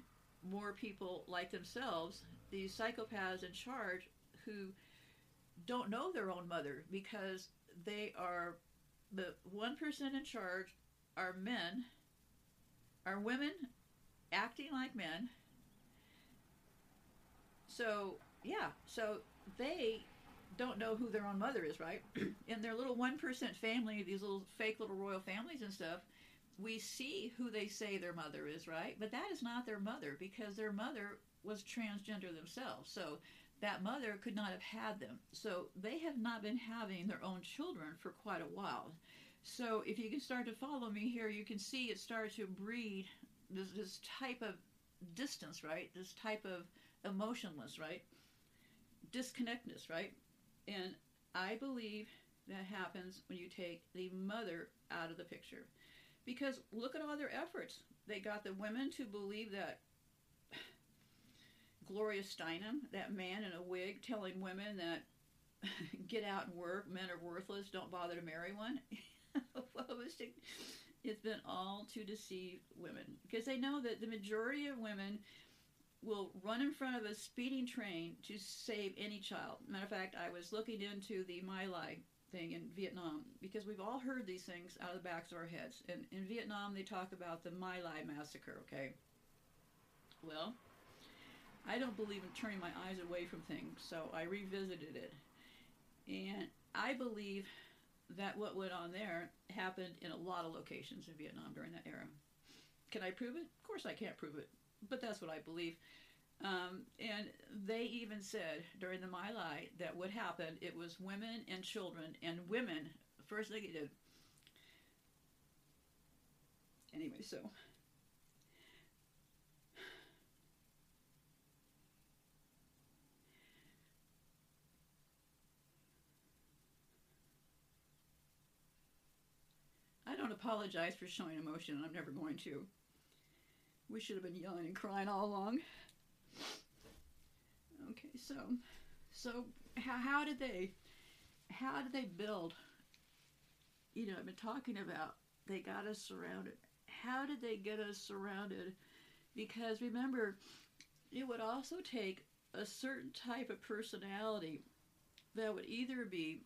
more people like themselves, these psychopaths in charge who don't know their own mother because they are the 1% in charge are men, are women acting like men. So, yeah, so they don't know who their own mother is, right? In their little 1% family, these little fake little royal families and stuff, we see who they say their mother is, right? But that is not their mother because their mother was transgender themselves. So that mother could not have had them. So they have not been having their own children for quite a while. So if you can start to follow me here, you can see it starts to breed this, this type of distance, right? This type of emotionless, right? Disconnectedness, right? And I believe that happens when you take the mother out of the picture. Because look at all their efforts. They got the women to believe that Gloria Steinem, that man in a wig telling women that get out and work, men are worthless, don't bother to marry one. it's been all to deceive women because they know that the majority of women will run in front of a speeding train to save any child. Matter of fact, I was looking into the My Lai thing in Vietnam because we've all heard these things out of the backs of our heads. And in Vietnam, they talk about the My Lai massacre, okay? Well, I don't believe in turning my eyes away from things, so I revisited it. And I believe that what went on there happened in a lot of locations in Vietnam during that era. Can I prove it? Of course I can't prove it, but that's what I believe. Um, and they even said during the My Lai that what happened, it was women and children, and women, first thing it did. Anyway, so. I don't apologize for showing emotion, and I'm never going to. We should have been yelling and crying all along. Okay, so, so how, how did they, how did they build? You know, I've been talking about they got us surrounded. How did they get us surrounded? Because remember, it would also take a certain type of personality that would either be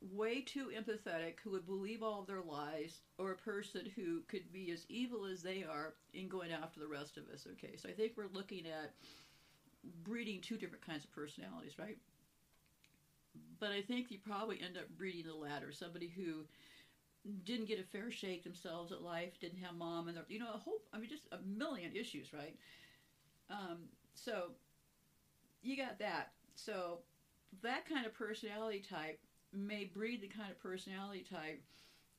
way too empathetic, who would believe all of their lies, or a person who could be as evil as they are in going after the rest of us. Okay, so I think we're looking at breeding two different kinds of personalities, right? But I think you probably end up breeding the latter, somebody who didn't get a fair shake themselves at life, didn't have mom, and you know, a whole, I mean, just a million issues, right? Um, so you got that. So that kind of personality type may breed the kind of personality type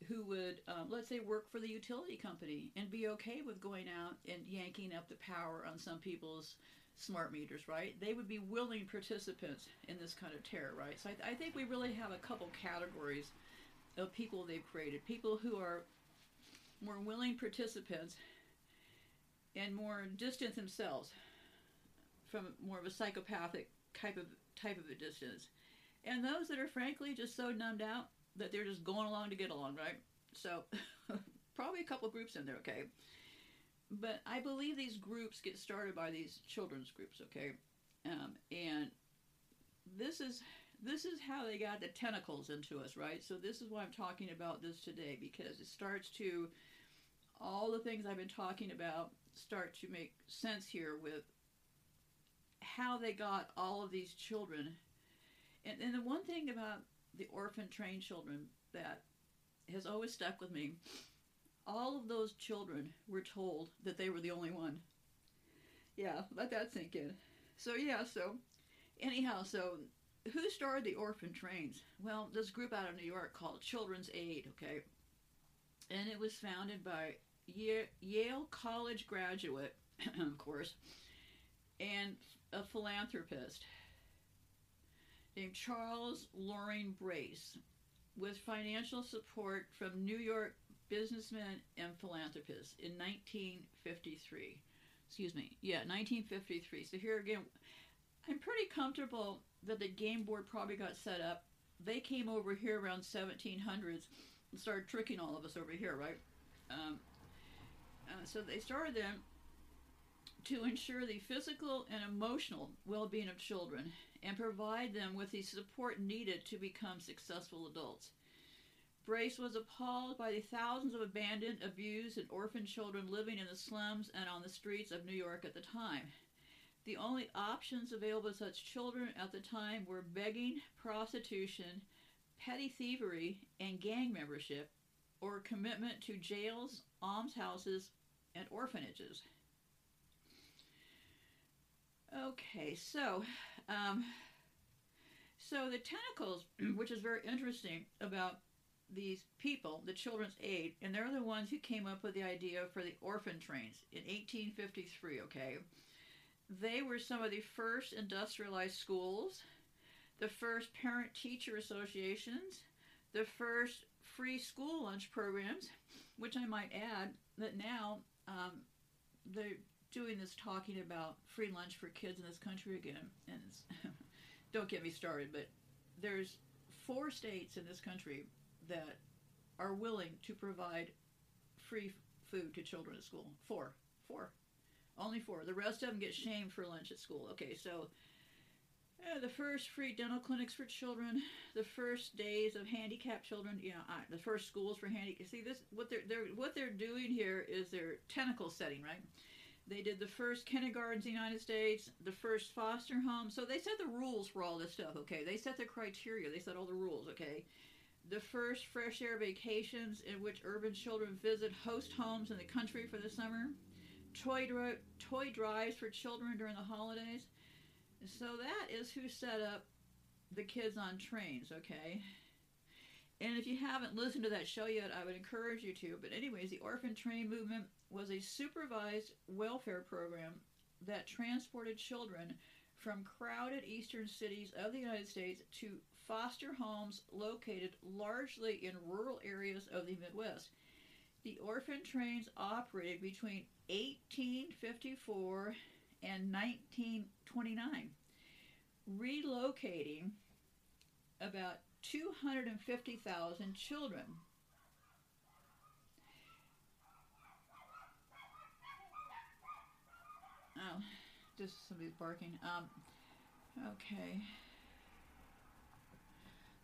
who would, um, let's say, work for the utility company and be okay with going out and yanking up the power on some people's smart meters, right? They would be willing participants in this kind of terror, right? So I, th- I think we really have a couple categories of people they've created people who are more willing participants and more distant themselves from more of a psychopathic type of type of a distance and those that are frankly just so numbed out that they're just going along to get along, right? So, probably a couple groups in there, okay? But I believe these groups get started by these children's groups, okay? Um, and this is this is how they got the tentacles into us, right? So this is why I'm talking about this today because it starts to all the things I've been talking about start to make sense here with how they got all of these children and, and the one thing about the orphan trained children that has always stuck with me all of those children were told that they were the only one. Yeah, let that sink in. So, yeah, so Anyhow, so who started the orphan trains? Well, this group out of New York called Children's Aid, okay? And it was founded by Yale College graduate, of course, and a philanthropist named Charles Loring Brace with financial support from New York businessmen and philanthropists in 1953. Excuse me. Yeah, 1953. So here again, I'm pretty comfortable that the game board probably got set up. They came over here around 1700s and started tricking all of us over here, right? Um, uh, so they started them to ensure the physical and emotional well-being of children and provide them with the support needed to become successful adults. Brace was appalled by the thousands of abandoned, abused, and orphaned children living in the slums and on the streets of New York at the time. The only options available to such children at the time were begging, prostitution, petty thievery, and gang membership, or commitment to jails, almshouses, and orphanages. Okay, so um, so the tentacles, which is very interesting about these people, the Children's Aid, and they're the ones who came up with the idea for the orphan trains in 1853. Okay, they were some of the first industrialized schools, the first parent-teacher associations, the first free school lunch programs, which I might add that now um, they're doing this talking about free lunch for kids in this country again, and don't get me started, but there's four states in this country that are willing to provide free food to children at school. Four, four, only four. The rest of them get shamed for lunch at school. Okay, so uh, the first free dental clinics for children, the first days of handicapped children, you know, the first schools for handy. See this what they're they're what they're doing here is they're tentacle setting, right? They did the first kindergartens in the United States, the first foster home. So they set the rules for all this stuff, okay? They set the criteria, they set all the rules, okay? The first fresh air vacations in which urban children visit host homes in the country for the summer. Toy, dri- toy drives for children during the holidays. So that is who set up the kids on trains, okay? And if you haven't listened to that show yet, I would encourage you to. But, anyways, the orphan train movement was a supervised welfare program that transported children from crowded eastern cities of the United States to foster homes located largely in rural areas of the Midwest. The orphan trains operated between 1854 and 1929, relocating about 250,000 children. Oh, just somebody's barking. Um, okay.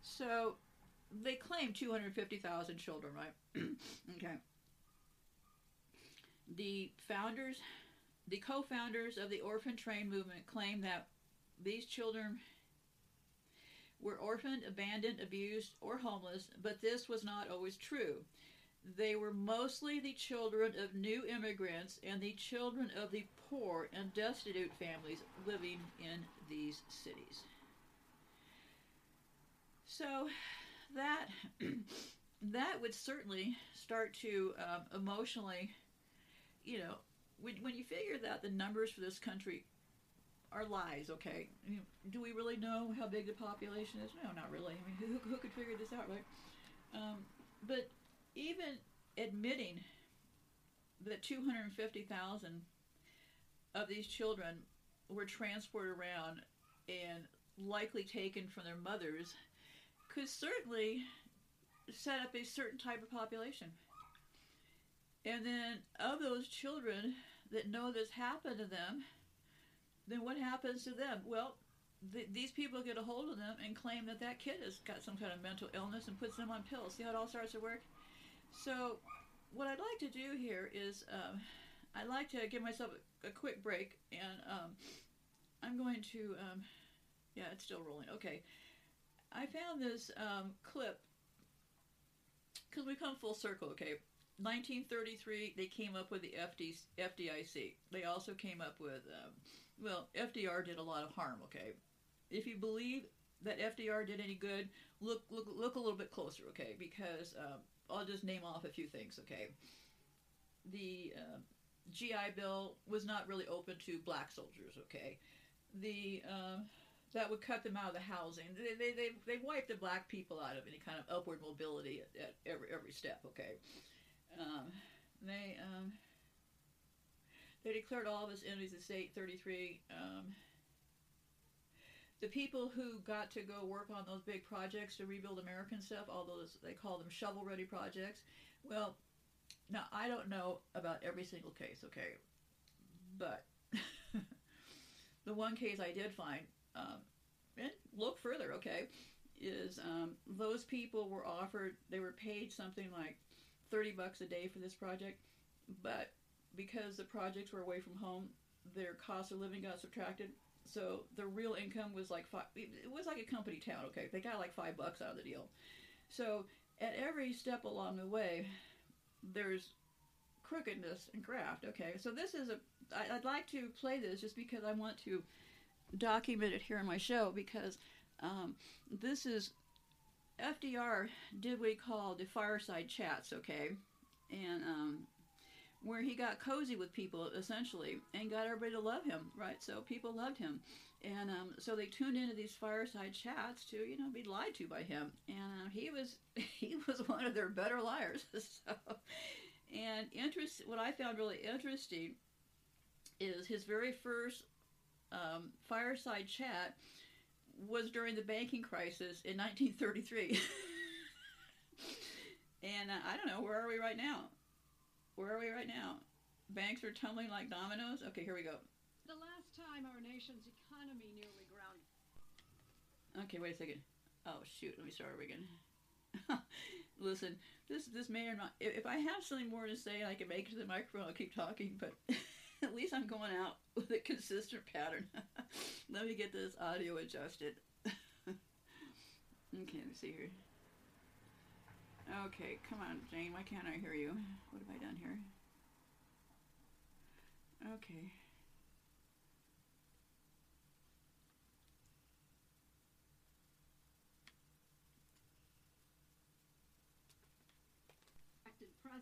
So they claim 250,000 children, right? okay. The founders, the co-founders of the orphan train movement claim that these children were orphaned, abandoned, abused, or homeless, but this was not always true. They were mostly the children of new immigrants and the children of the poor and destitute families living in these cities. So that that would certainly start to um, emotionally, you know, when, when you figure that the numbers for this country are lies, okay? I mean, do we really know how big the population is? No, not really. I mean, who, who could figure this out, right? Um, but even admitting that 250,000 of these children were transported around and likely taken from their mothers could certainly set up a certain type of population. And then of those children that know this happened to them, then what happens to them? Well, th- these people get a hold of them and claim that that kid has got some kind of mental illness and puts them on pills. See how it all starts to work? So, what I'd like to do here is um, I'd like to give myself a, quick break, and um, I'm going to, um, yeah, it's still rolling. Okay. I found this um, clip because we come full circle, okay? 1933, they came up with the FD, FDIC. They also came up with um, well, FDR did a lot of harm, okay? if you believe that FDR did any good, look look look a little bit closer, okay? Because um, I'll just name off a few things, okay? The uh, GI Bill was not really open to black soldiers, okay? The uh, that would cut them out of the housing. They, they, they, they wiped the black people out of any kind of upward mobility at, at every every step, okay? Um, they um, they declared all of us enemies of state 33. Um, the people who got to go work on those big projects to rebuild American stuff, all those they call them shovel ready projects. Well, now I don't know about every single case, okay, but the one case I did find, um, and look further, okay, is um, those people were offered, they were paid something like 30 bucks a day for this project, but because the projects were away from home, their cost of living got subtracted. So the real income was like five. It was like a company town. Okay, they got like five bucks out of the deal. So at every step along the way, there's crookedness and graft. Okay, so this is a. I, I'd like to play this just because I want to document it here in my show because um, this is FDR did what he called the fireside chats. Okay, and um, where he got cozy with people essentially and got everybody to love him, right? So people loved him. And um, so they tuned into these fireside chats to, you know, be lied to by him. And uh, he was he was one of their better liars. so, and interest, what I found really interesting is his very first um, fireside chat was during the banking crisis in 1933. and uh, I don't know, where are we right now? Where are we right now? Banks are tumbling like dominoes? Okay, here we go. Time our nation's economy nearly ground. Okay, wait a second. Oh shoot, let me start over again. Listen, this this may or not. If, if I have something more to say, I can make it to the microphone. I'll keep talking, but at least I'm going out with a consistent pattern. let me get this audio adjusted. okay, let me see here. Okay, come on, Jane. Why can't I hear you? What have I done here? Okay.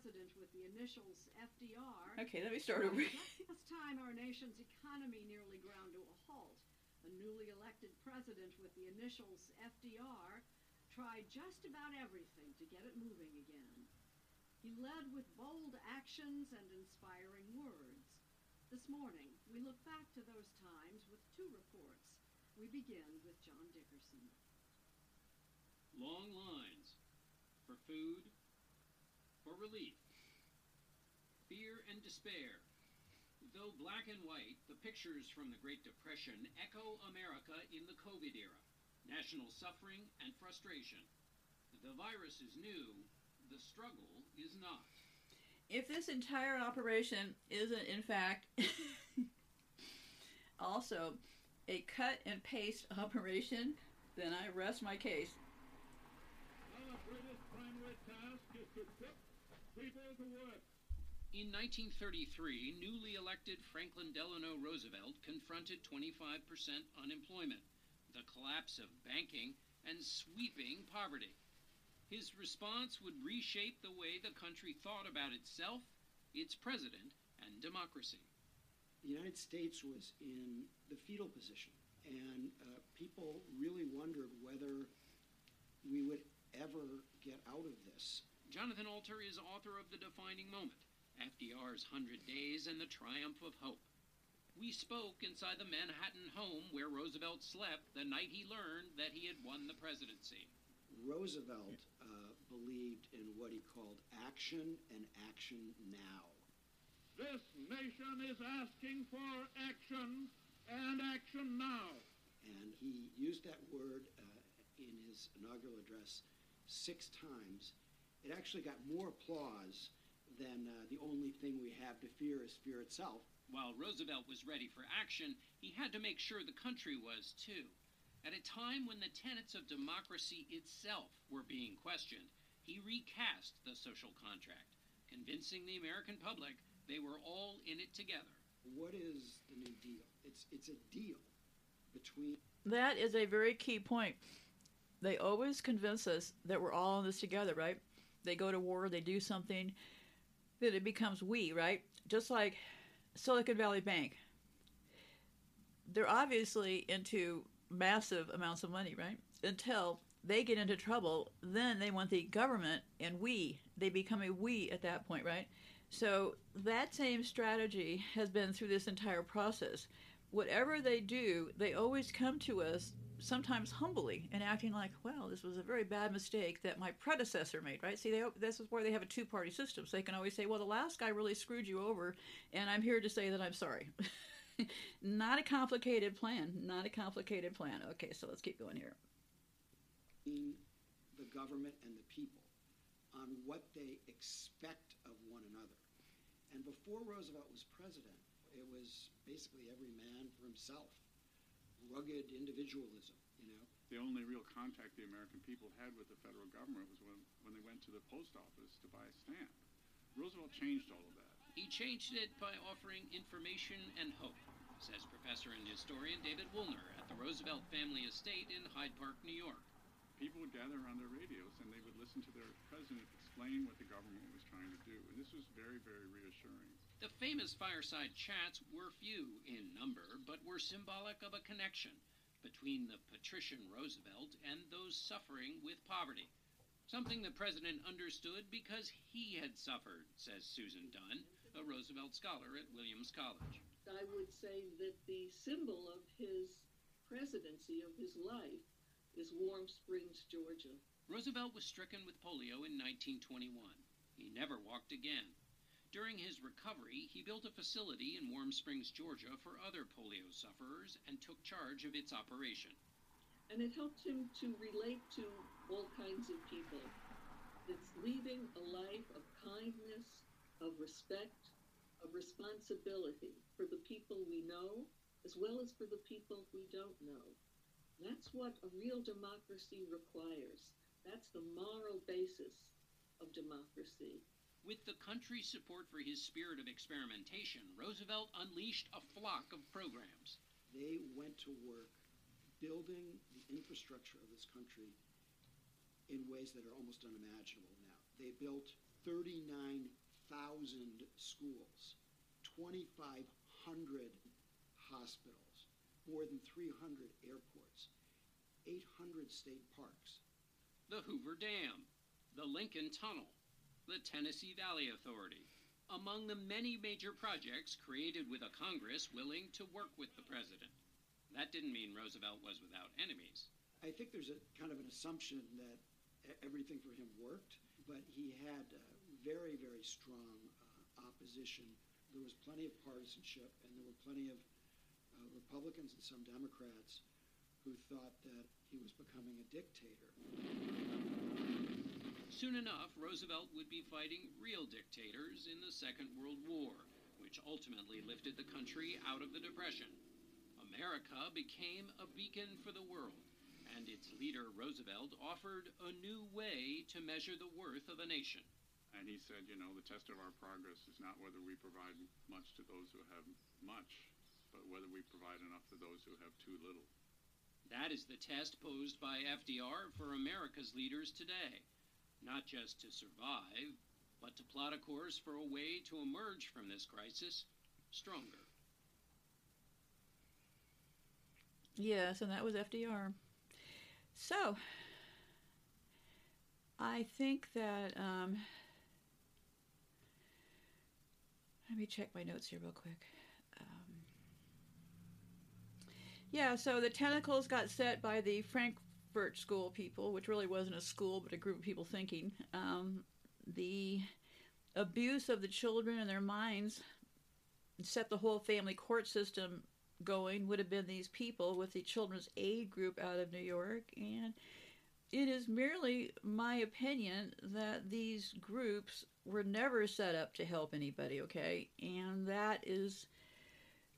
Elected president with the initials FDR. Okay, let me start over. Last time our nation's economy nearly ground to a halt. A newly elected president with the initials FDR tried just about everything to get it moving again. He led with bold actions and inspiring words. This morning, we look back to those times with two reports. We begin with John Dickerson. Long lines for food, for relief, fear and despair. Though black and white, the pictures from the Great Depression echo America in the COVID era national suffering and frustration. The virus is new, the struggle is not. If this entire operation isn't, in fact, also a cut and paste operation, then I rest my case. Our British primary task is to put people to work. In 1933, newly elected Franklin Delano Roosevelt confronted 25% unemployment, the collapse of banking, and sweeping poverty. His response would reshape the way the country thought about itself, its president, and democracy. the United States was in the fetal position, and uh, people really wondered whether we would ever get out of this. Jonathan Alter is author of The Defining Moment FDR's 100 Days and the Triumph of Hope. We spoke inside the Manhattan home where Roosevelt slept the night he learned that he had won the presidency. Roosevelt uh, believed in what he called action and action now. This nation is asking for action and action now. And he used that word uh, in his inaugural address six times. It actually got more applause than uh, the only thing we have to fear is fear itself. While Roosevelt was ready for action, he had to make sure the country was too. At a time when the tenets of democracy itself were being questioned, he recast the social contract, convincing the American public they were all in it together. What is the New Deal? It's, it's a deal. between That is a very key point. They always convince us that we're all in this together, right? They go to war, they do something, that it becomes we, right? Just like Silicon Valley Bank. They're obviously into massive amounts of money, right? Until they get into trouble, then they want the government and we. They become a we at that point, right? So that same strategy has been through this entire process. Whatever they do, they always come to us sometimes humbly and acting like, well, this was a very bad mistake that my predecessor made, right? See, they, this is where they have a two party system. So they can always say, well, the last guy really screwed you over, and I'm here to say that I'm sorry. not a complicated plan. Not a complicated plan. Okay, so let's keep going here. the government and the people on what they expect of one another. And before Roosevelt was president, it was basically every man for himself. Rugged individualism, you know. The only real contact the American people had with the federal government was when, when they went to the post office to buy a stamp. Roosevelt changed all of that. He changed it by offering information and hope, says professor and historian David Woolner at the Roosevelt family estate in Hyde Park, New York. People would gather around their radios and they would listen to their president explain what the government was trying to do. And this was very, very reassuring. The famous fireside chats were few in number, but were symbolic of a connection between the patrician Roosevelt and those suffering with poverty. Something the president understood because he had suffered, says Susan Dunn, a Roosevelt scholar at Williams College. I would say that the symbol of his presidency, of his life, is Warm Springs, Georgia. Roosevelt was stricken with polio in 1921. He never walked again. During his recovery, he built a facility in Warm Springs, Georgia for other polio sufferers and took charge of its operation. And it helped him to relate to all kinds of people. It's leading a life of kindness, of respect, of responsibility for the people we know as well as for the people we don't know. That's what a real democracy requires. That's the moral basis of democracy. With the country's support for his spirit of experimentation, Roosevelt unleashed a flock of programs. They went to work building the infrastructure of this country in ways that are almost unimaginable now. They built 39,000 schools, 2,500 hospitals, more than 300 airports, 800 state parks. The Hoover Dam, the Lincoln Tunnel, the Tennessee Valley Authority, among the many major projects created with a Congress willing to work with the president. That didn't mean Roosevelt was without enemies. I think there's a kind of an assumption that everything for him worked, but he had very, very strong uh, opposition. There was plenty of partisanship, and there were plenty of uh, Republicans and some Democrats who thought that he was becoming a dictator. Soon enough, Roosevelt would be fighting real dictators in the Second World War, which ultimately lifted the country out of the Depression. America became a beacon for the world, and its leader, Roosevelt, offered a new way to measure the worth of a nation. And he said, you know, the test of our progress is not whether we provide much to those who have much, but whether we provide enough to those who have too little. That is the test posed by FDR for America's leaders today not just to survive, but to plot a course for a way to emerge from this crisis stronger. Yes, and that was FDR. So, I think that. Um, let me check my notes here real quick. Um, yeah, so the tentacles got set by the Frank Frankfurt School people, which really wasn't a school but a group of people thinking, um, the abuse of the children and their minds set the whole family court system going would have been these people with the children's aid group out of New York. And it is merely my opinion that these groups were never set up to help anybody okay? And that is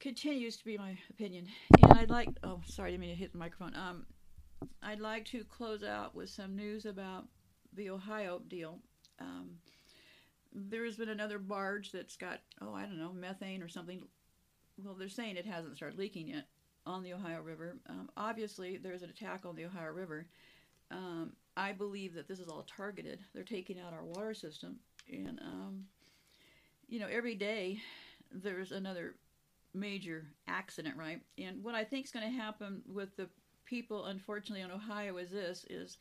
continues to be my opinion. And i'd like oh sorry i didn't mean to hit the microphone. Um I'd like to close out with some news about the Ohio deal. Um, there has been another barge that's got, oh, I don't know, methane or something. Well, they're saying it hasn't started leaking yet. on the Ohio River. Um, obviously, there's an attack on the Ohio River. Um, I believe that this is all targeted. They're taking out our water system, and um, you know, every day there's another major accident, right? And what I think is going to happen with the people, unfortunately, in Ohio is this: is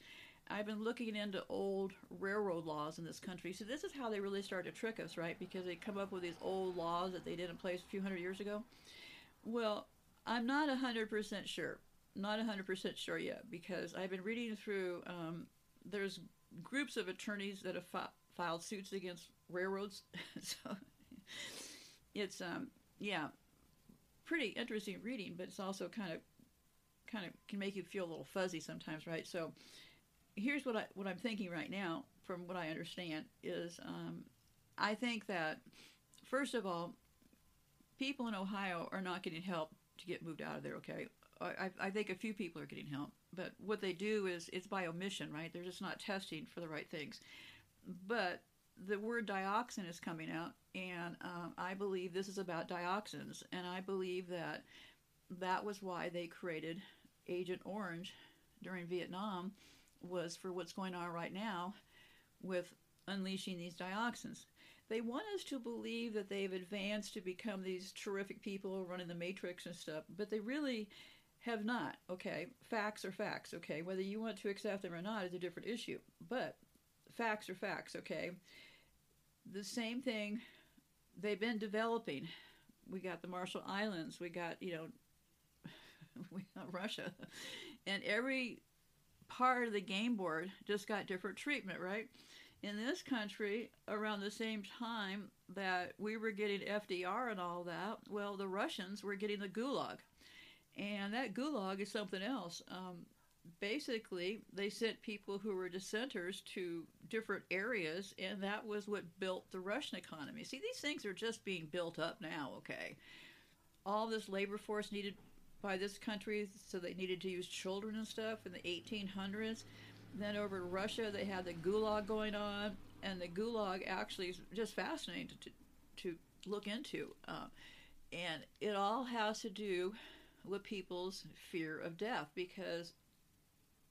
I've been looking into old railroad laws in this country. So this is how they really start to trick us, right? Because they come up with these old laws that they did in place a few hundred years ago. Well, I'm not 100% sure. Not 100% sure yet because I've been reading through, um, there's groups of attorneys that have fi- filed suits against railroads. so it's, um, yeah, pretty interesting reading, but it's also kind of, kind of can make you feel a little fuzzy sometimes, right? So here's what I what I'm thinking right now, from what I understand, is um, I think that first of all, people in Ohio are not getting help to get moved out of there. Okay, I, I think a few people are getting help, but what they do is it's by omission, right? They're just not testing for the right things. But the word dioxin is coming out, and um, I believe this is about dioxins, and I believe that that was why they created Agent Orange during Vietnam was for what's going on right now with unleashing these dioxins. They want us to believe that they've advanced to become these terrific people running the matrix and stuff, but they really have not. Okay, facts are facts. Okay, whether you want to accept them or not is a different issue, but facts are facts. Okay, the same thing they've been developing. We got the Marshall Islands. We got you know, Russia, and every part of the game board just got different treatment, right? In this country, around the same time that we were getting FDR and all that, well, the Russians were getting the Gulag. And that Gulag is something else. Um, basically, they sent people who were dissenters to different areas, and that was what built the Russian economy. See, these things are just being built up now, okay? All this labor force needed by this country, so they needed to use children and stuff in the 1800s. Then over to Russia, they had the Gulag going on, and the Gulag actually is just fascinating to, to look into. Uh, and it all has to do with people's fear of death because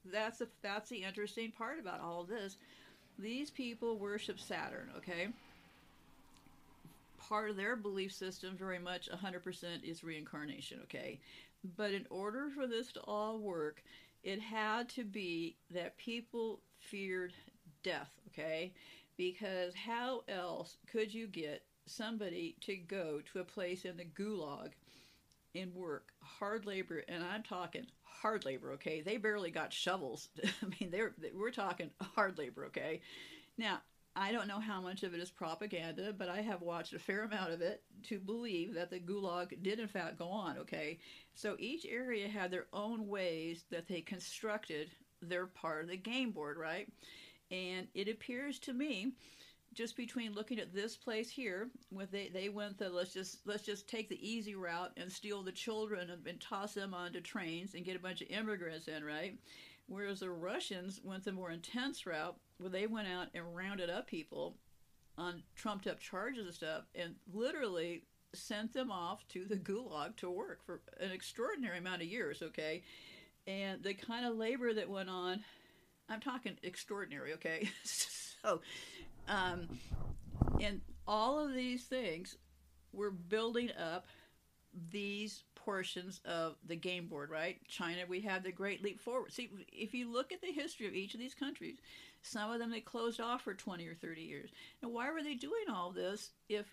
that's a, that's the interesting part about all this. These people worship Saturn, okay? Part of their belief system, very much 100%, is reincarnation, okay? But in order for this to all work, it had to be that people feared death, okay? Because how else could you get somebody to go to a place in the gulag and work hard labor? And I'm talking hard labor, okay? They barely got shovels. I mean, they're we're talking hard labor, okay? Now, I don't know how much of it is propaganda, but I have watched a fair amount of it to believe that the gulag did in fact go on, okay? So each area had their own ways that they constructed their part of the game board, right? And it appears to me just between looking at this place here, with they, they went the let's just let's just take the easy route and steal the children and, and toss them onto trains and get a bunch of immigrants in, right? Whereas the Russians went the more intense route where they went out and rounded up people on trumped up charges and stuff and literally sent them off to the gulag to work for an extraordinary amount of years, okay? And the kind of labor that went on, I'm talking extraordinary, okay? so, um, and all of these things were building up these portions of the game board, right? China, we have the Great Leap Forward. See, if you look at the history of each of these countries, some of them they closed off for 20 or 30 years. Now, why were they doing all this if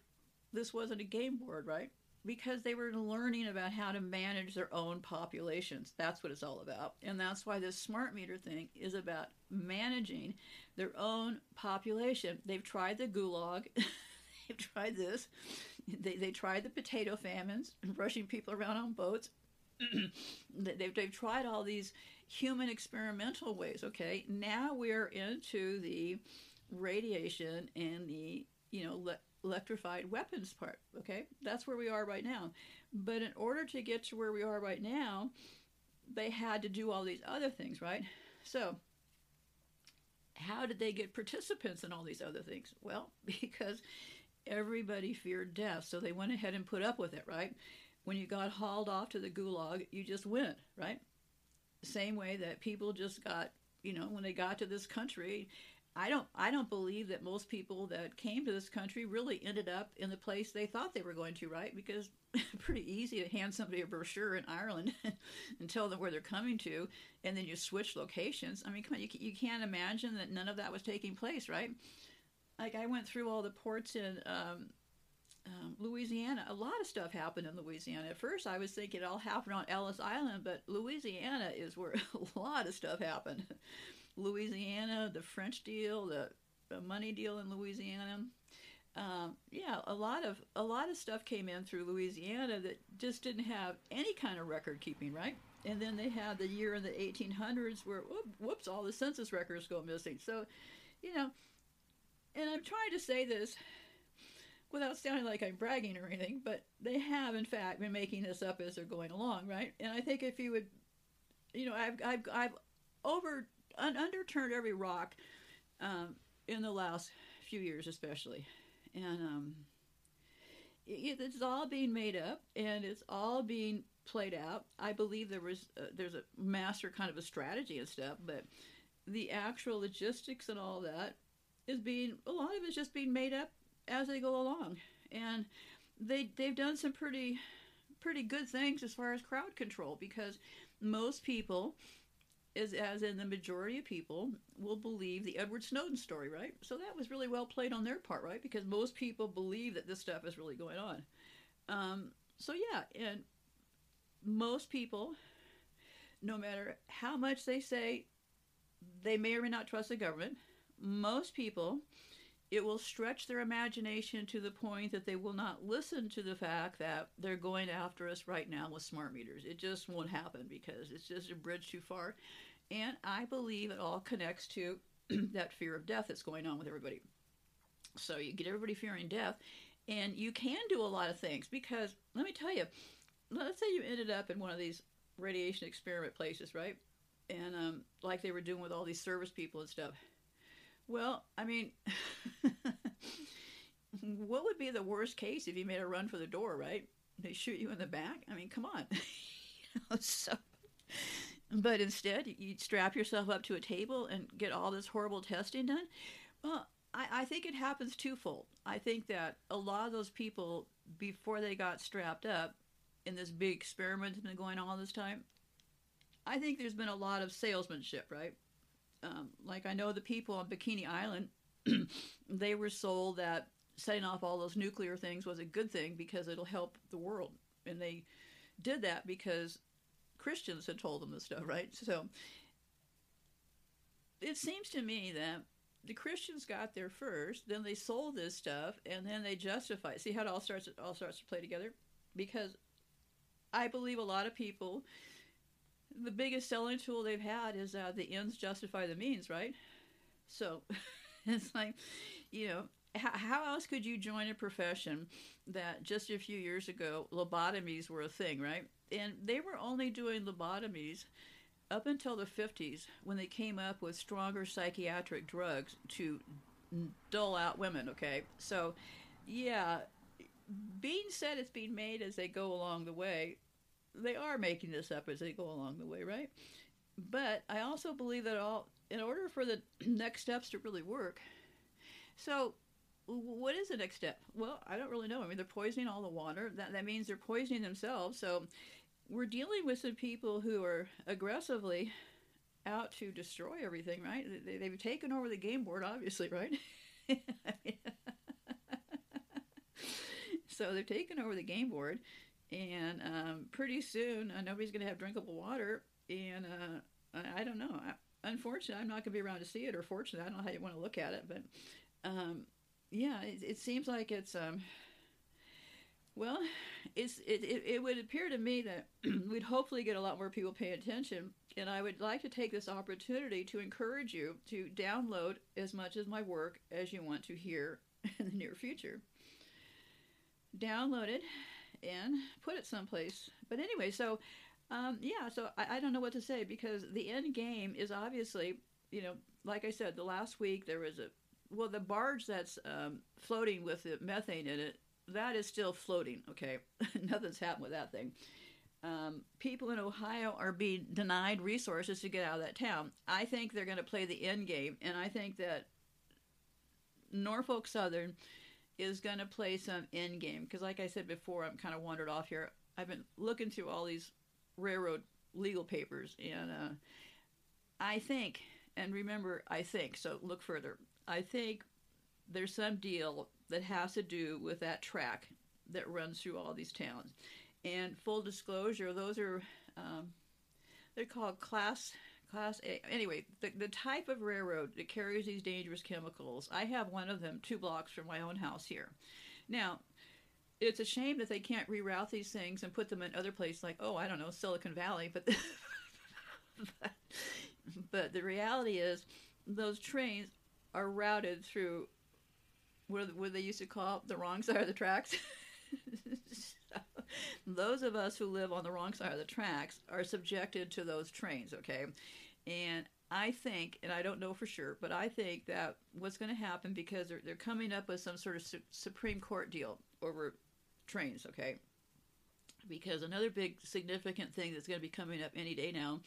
this wasn't a game board, right? Because they were learning about how to manage their own populations. That's what it's all about. And that's why this smart meter thing is about managing their own population. They've tried the gulag, they've tried this, they, they tried the potato famines, and rushing people around on boats. they've, they've tried all these human experimental ways, okay? Now we're into the radiation and the, you know, le- electrified weapons part, okay? That's where we are right now. But in order to get to where we are right now, they had to do all these other things, right? So, how did they get participants in all these other things? Well, because everybody feared death, so they went ahead and put up with it, right? when you got hauled off to the gulag, you just went, right? Same way that people just got, you know, when they got to this country, I don't I don't believe that most people that came to this country really ended up in the place they thought they were going to, right? Because pretty easy to hand somebody a brochure in Ireland and tell them where they're coming to, and then you switch locations. I mean, come on, you, you can't imagine that none of that was taking place, right? Like I went through all the ports in um, um, Louisiana. A lot of stuff happened in Louisiana. At first, I was thinking it all happened on Ellis Island, but Louisiana is where a lot of stuff happened. Louisiana, the French deal, the, the money deal in Louisiana. Um, yeah, a lot of a lot of stuff came in through Louisiana that just didn't have any kind of record keeping, right? And then they had the year in the 1800s where whoop, whoops, all the census records go missing. So, you know, and I'm trying to say this without sounding like I'm bragging or anything, but they have in fact been making this up as they're going along, right? And I think if you would, you know, I've I've I've over un- underturned every rock um, in the last few years, especially, and um, it, it's all being made up and it's all being played out. I believe there was uh, there's a master kind of a strategy and stuff, but the actual logistics and all that is being a lot of it's just being made up as they go along, and they they've done some pretty pretty good things as far as crowd control because most people is as in the majority of people will believe the Edward Snowden story, right? So that was really well played on their part, right? Because most people believe that this stuff is really going on. Um, so yeah, and most people, no matter how much they say they may or may not trust the government, most people, it will stretch their imagination to the point that they will not listen to the fact that they're going after us right now with smart meters. It just won't happen because it's just a bridge too far. And I believe it all connects to that fear of death that's going on with everybody. So you get everybody fearing death, and you can do a lot of things because let me tell you, let's say you ended up in one of these radiation experiment places, right? And um, like they were doing with all these service people and stuff. Well, I mean, what would be the worst case if you made a run for the door, right? They shoot you in the back. I mean, come on. so, but instead, you strap yourself up to a table and get all this horrible testing done. Well, I, I think it happens twofold. I think that a lot of those people, before they got strapped up in this big experiment that's been going on all this time, I think there's been a lot of salesmanship, right? Um, like I know the people on Bikini Island, they were sold that setting off all those nuclear things was a good thing because it'll help the world, and they did that because Christians had told them this stuff, right? So it seems to me that the Christians got there first, then they sold this stuff, and then they justify. See how it all starts? It all starts to play together, because I believe a lot of people the biggest selling tool they've had is uh, the ends justify the means, right? So it's like, you know, how, how else could you join a profession that just a few years ago lobotomies were a thing, right? And they were only doing lobotomies up until the 50s when they came up with stronger psychiatric drugs to dull out women, okay? So, yeah, being said it's being made as they go along the way, they are making this up as they go along the way, right? But I also believe that all in order for the next steps to really work. So, what is the next step? Well, I don't really know. I mean, they're poisoning all the water. That that means they're poisoning themselves. So, we're dealing with some people who are aggressively out to destroy everything, right? They, they've taken over the game board, obviously, right? so they've taken over the game board and um, pretty soon uh, nobody's going to have drinkable water. And uh, I, I, don't know. I, unfortunately, I'm not going to be around to see it, or fortunately, I don't know how you want to look at it. But um, yeah, it, it, seems like it's. Um, well, it's it, it, it would appear to me that we'd hopefully get a lot more people paying attention, and I would like to take this opportunity to encourage you to download as much of my work as you want to hear in the near future. Download it and put it someplace. But anyway, so um, yeah, so I, I don't know what to say because the end game is obviously, you know, like I said, the last week there was a well, the barge that's um, floating with the methane in it. that is still floating. Okay, nothing's happened with that thing. Um, people in Ohio are being denied resources to get out of that town. I think they're going to play the end game, and I think that Norfolk Southern is going to play some end game because, like I said before, I'm kind of wandered off here. I've been looking through all these railroad legal papers, and uh, I think, and remember, I think, so look further. I think there's some deal that has to do with that track that runs through all these towns. And full disclosure, those are um, they're called class class A. Anyway, the, the type of railroad that carries these dangerous chemicals. I have one of them two blocks from my own house here. Now, it's a shame that they can't reroute these things and put them in other places like oh I don't know Silicon Valley, but but, but the reality is those trains are routed through what, what they used to call the wrong side of the tracks. those of us who live on the wrong side of the tracks are subjected to those trains, okay? And I think, and I don't know for sure, but I think that what's going to happen because they're, they're coming up with some sort of su- Supreme Court deal over trains, okay? Because another big significant thing that's going to be coming up any day now,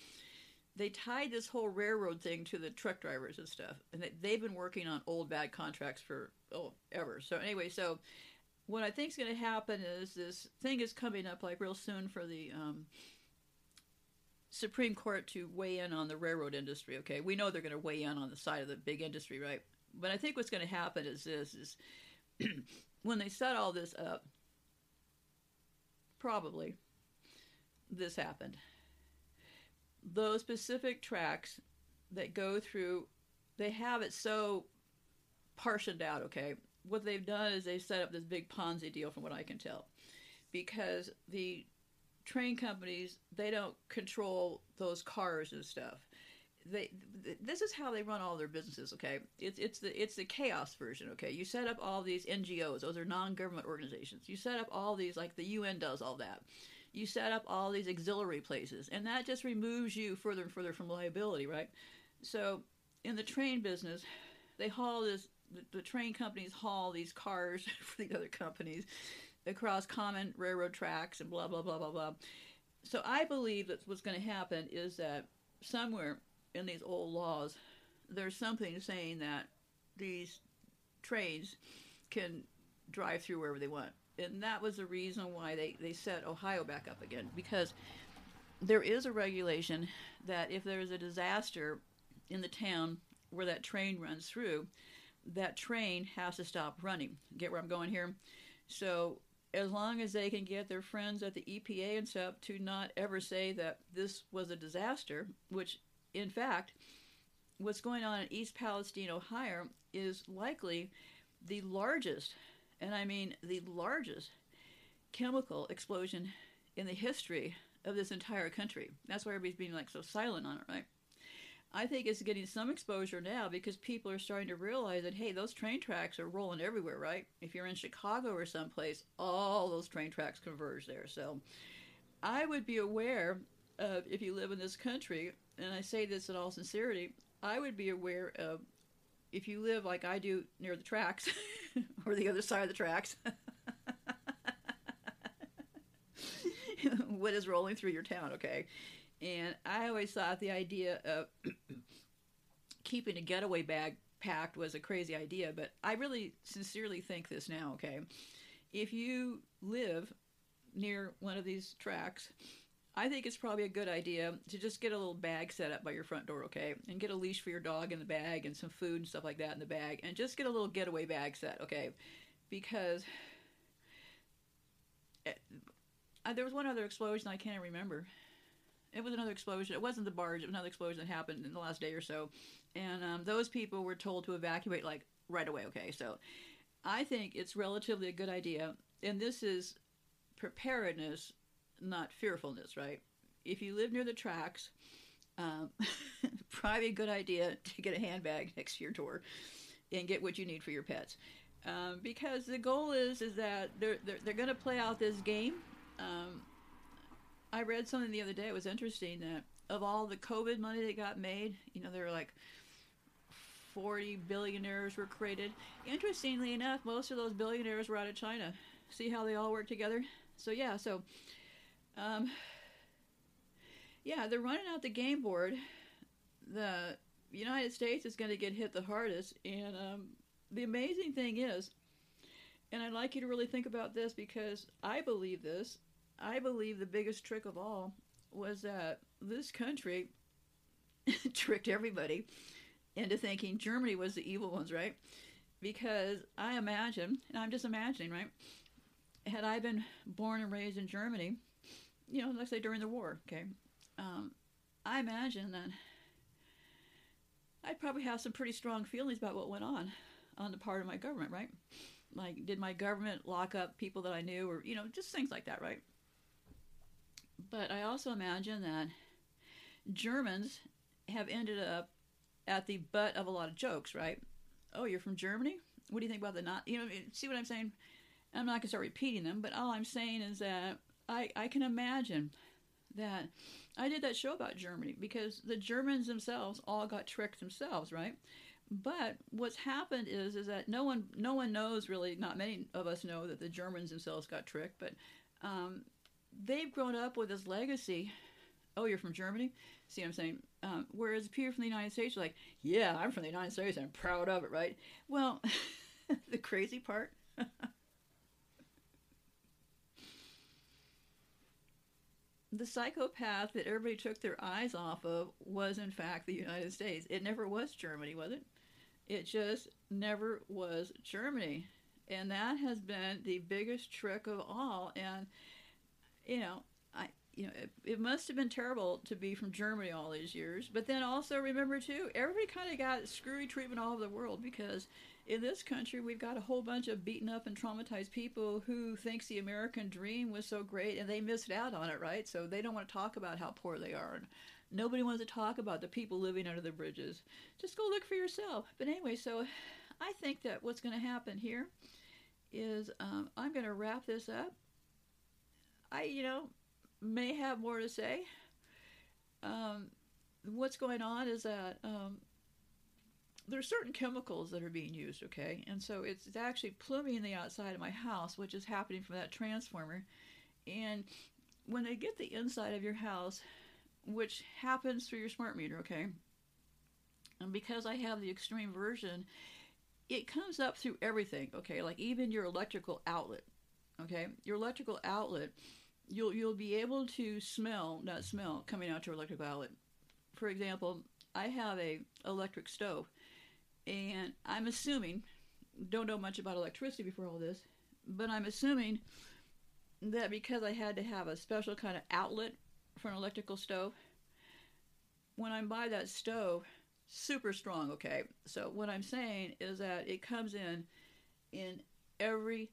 they tied this whole railroad thing to the truck drivers and stuff, and they, they've been working on old bad contracts for oh ever. So anyway, so what I think is going to happen is this thing is coming up like real soon for the um, Supreme Court to weigh in on the railroad industry. Okay, we know they're going to weigh in on the side of the big industry, right? But I think what's going to happen is this: is when they set all this up, probably this happened. Those specific tracks that go through, they have it so portioned out. Okay, what they've done is they've set up this big Ponzi deal, from what I can tell, because the train companies they don't control those cars and stuff. They this is how they run all their businesses. Okay, it's it's the it's the chaos version. Okay, you set up all these NGOs; those are non-government organizations. You set up all these like the UN does all that. You set up all these auxiliary places, and that just removes you further and further from liability, right? So in the train business, they haul this the, the train companies haul these cars for the other companies across common railroad tracks and blah blah blah blah blah. So I believe that what's going to happen is that somewhere in these old laws, there's something saying that these trains can drive through wherever they want, and that was the reason why they they set Ohio back up again because there is a regulation that if there is a disaster in the town where that train runs through, that train has to stop running. Get where I'm going here? So as long as they can get their friends at the EPA and stuff to not ever say that this was a disaster, which in fact, what's going on in East Palestine, Ohio, is likely the largest, and I mean the largest, chemical explosion in the history of this entire country. That's why everybody's being like so silent on it, right? I think it's getting some exposure now because people are starting to realize that hey, those train tracks are rolling everywhere, right? If you're in Chicago or someplace, all those train tracks converge there. So I would be aware of if you live in this country, and I say this in all sincerity, I would be aware of if you live like I do near the tracks or the other side of the tracks. what is rolling through your town, okay? And I always thought the idea of keeping a getaway bag packed was a crazy idea, but I really sincerely think this now, okay? If you live near one of these tracks, I think it's probably a good idea to just get a little bag set up by your front door, okay? And get a leash for your dog in the bag and some food and stuff like that in the bag. And just get a little getaway bag set, okay? Because it, uh, there was one other explosion I can't remember it was another explosion. It wasn't the barge. It was another explosion that happened in the last day or so, and um, those people were told to evacuate like right away. Okay, so I think it's relatively a good idea, and this is preparedness, not fearfulness, right? If you live near the tracks, um, probably a good idea to get a handbag next to your door and get what you need for your pets. Um, because the goal is is that they're they're, they're going to play out this game. Um, I read something the other day. It was interesting that of all the COVID money that got made, you know, there were like 40 billionaires were created. Interestingly enough, most of those billionaires were out of China. See how they all work together? So, yeah, so, um, yeah, they're running out the game board. The United States is going to get hit the hardest. And um, the amazing thing is, and I'd like you to really think about this because I believe this. I believe the biggest trick of all was that this country tricked everybody into thinking Germany was the evil ones, right? Because I imagine, and I'm just imagining, right? Had I been born and raised in Germany, you know, let's say during the war, okay, um, I imagine that I'd probably have some pretty strong feelings about what went on on the part of my government, right? Like, did my government lock up people that I knew, or you know, just things like that, right? But I also imagine that Germans have ended up at the butt of a lot of jokes, right? Oh, you're from Germany? What do you think about the not? You know, see what I'm saying? I'm not gonna start repeating them, but all I'm saying is that I I can imagine that I did that show about Germany because the Germans themselves all got tricked themselves, right? But what's happened is is that no one no one knows really. Not many of us know that the Germans themselves got tricked, but um, they've grown up with this legacy. Oh, you're from Germany? See what I'm saying? Um, whereas people from the United States are like, yeah, I'm from the United States I'm proud of it, right? Well, the crazy part. the psychopath that everybody took their eyes off of was, in fact, the United States. It never was Germany, was it? It just never was Germany. And that has been the biggest trick of all. And, you know, I, you know, it, it must have been terrible to be from Germany all these years. But then also remember, too, everybody kind of got screwy treatment all over the world because in this country we've got a whole bunch of beaten up and traumatized people who thinks the American dream was so great and they missed out on it, right? So they don't want to talk about how poor they are. And nobody wants to talk about the people living under the bridges. Just go look for yourself. But anyway, so I think that what's going to happen here is um, I'm going to wrap this up. I, you know, may have more to say. Um, what's going on is that um, are certain chemicals that are being used, okay? And so it's, it's actually pluming the outside of my house, which is happening from that transformer. And when they get the inside of your house, which happens through your smart meter, okay? And because I have the extreme version, it comes up through everything, okay? Like even your electrical outlet, okay? Your electrical outlet, you'll you'll be able to smell, not smell, coming out your electric outlet. For example, I have a electric stove and I'm assuming, don't know much about electricity before all this, but I'm assuming that because I had to have a special kind of outlet for an electrical stove, when I'm by that stove, super strong, okay? So what I'm saying is that it comes in in every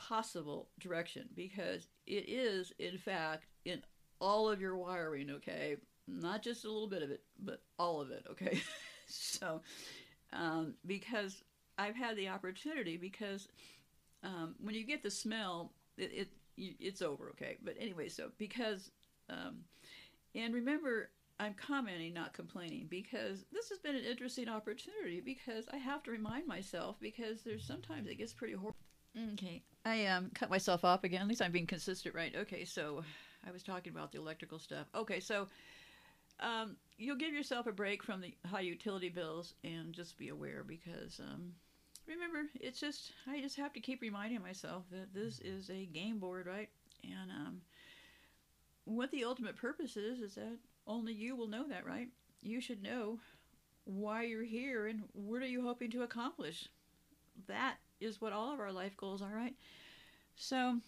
possible direction because it is, in fact, in all of your wiring, okay? Not just a little bit of it, but all of it, okay? so um, because I've had the opportunity because um, when you get the smell, it, it it's over, okay. But anyway, so because um, and remember, I'm commenting, not complaining, because this has been an interesting opportunity. Because I have to remind myself because there's sometimes it gets pretty horrible. Okay, I um cut myself off again. At least I'm being consistent, right? Okay, so I was talking about the electrical stuff. Okay, so um, you'll give yourself a break from the high utility bills and just be aware because um, remember, it's just I just have to keep reminding myself that this is a game board, right? And um, what the ultimate purpose is is that only you will know that, right? You should know why you're here and what are you hoping to accomplish. That is what all of our life goals are, right? So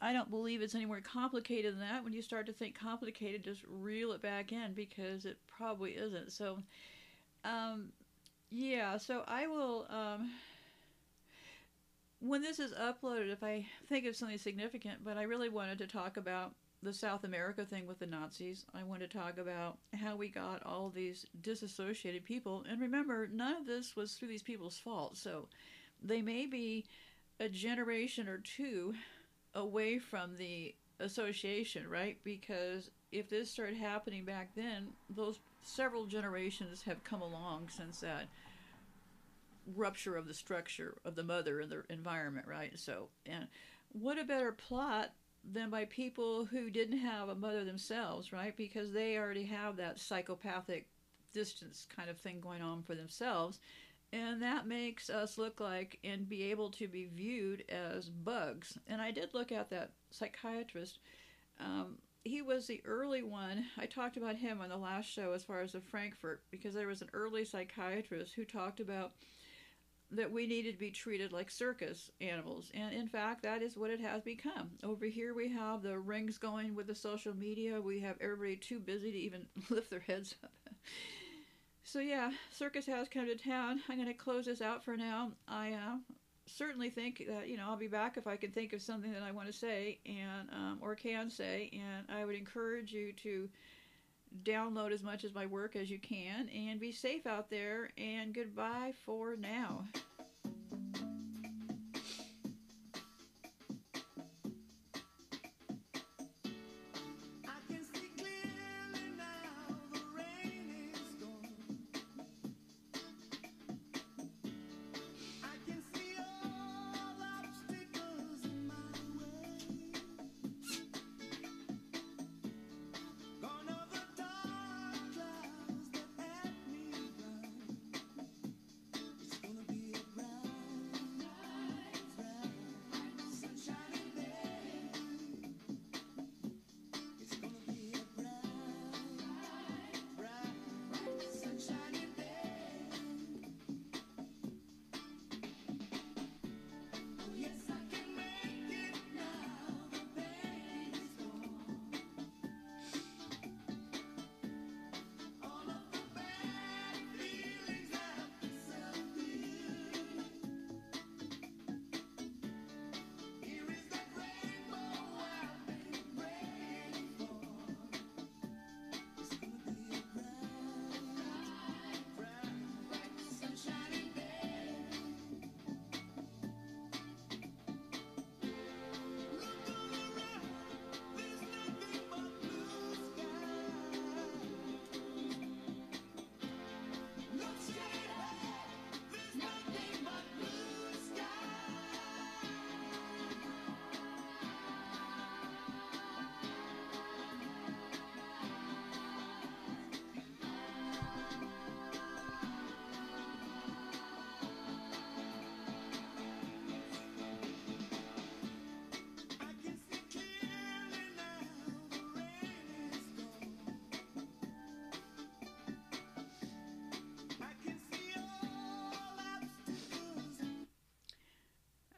I don't believe it's any more complicated than that. When you start to think complicated, just reel it back in because it probably isn't. So, um, yeah, so I will, um, when this is uploaded, if I think of something significant, but I really wanted to talk about the South America thing with the Nazis. I want to talk about how we got all these disassociated people. And remember, none of this was through these people's fault. So they may be a generation or two away from the association, right? Because if this started happening back then, those several generations have come along since that rupture of the structure of the mother and the environment, right? So, and what a better plot than by people who didn't have a mother themselves, right? Because they already have that psychopathic distance kind of thing going on for themselves. And that makes us look like and be able to be viewed as bugs. And I did look at that psychiatrist. Um, he was the early one. I talked about him on the last show as far as the Frankfurt because there was an early psychiatrist who talked about that we needed to be treated like circus animals. And in fact, that is what it has become. Over here, we have the rings going with the social media. We have everybody too busy to even lift their heads up. So, yeah, circus has come to town. I'm going to close this out for now. I uh, certainly think that, you know, I'll be back if I can think of something that I want to say and um, or can say. And I would encourage you to download as much of my work as you can and be safe out there and goodbye for now.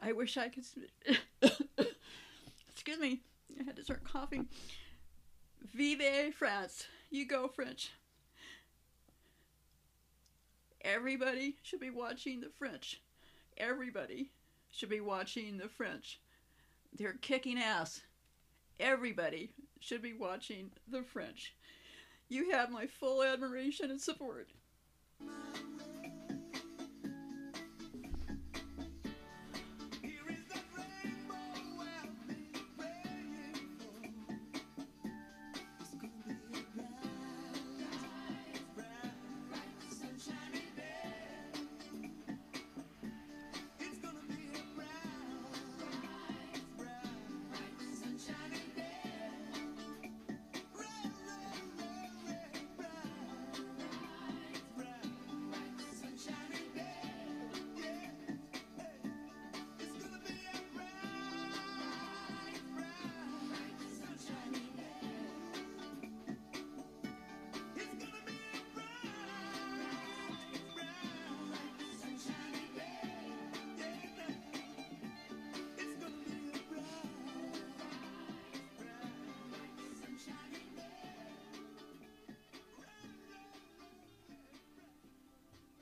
I wish I could. Excuse me, I had to start coughing. Vive France! You go, French. Everybody should be watching the French. Everybody should be watching the French. They're kicking ass. Everybody should be watching the French. You have my full admiration and support.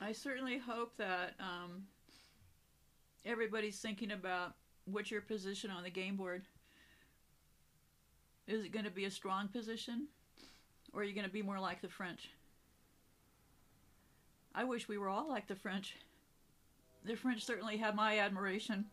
I certainly hope that um, everybody's thinking about what's your position on the game board. Is it going to be a strong position, or are you going to be more like the French? I wish we were all like the French. The French certainly have my admiration.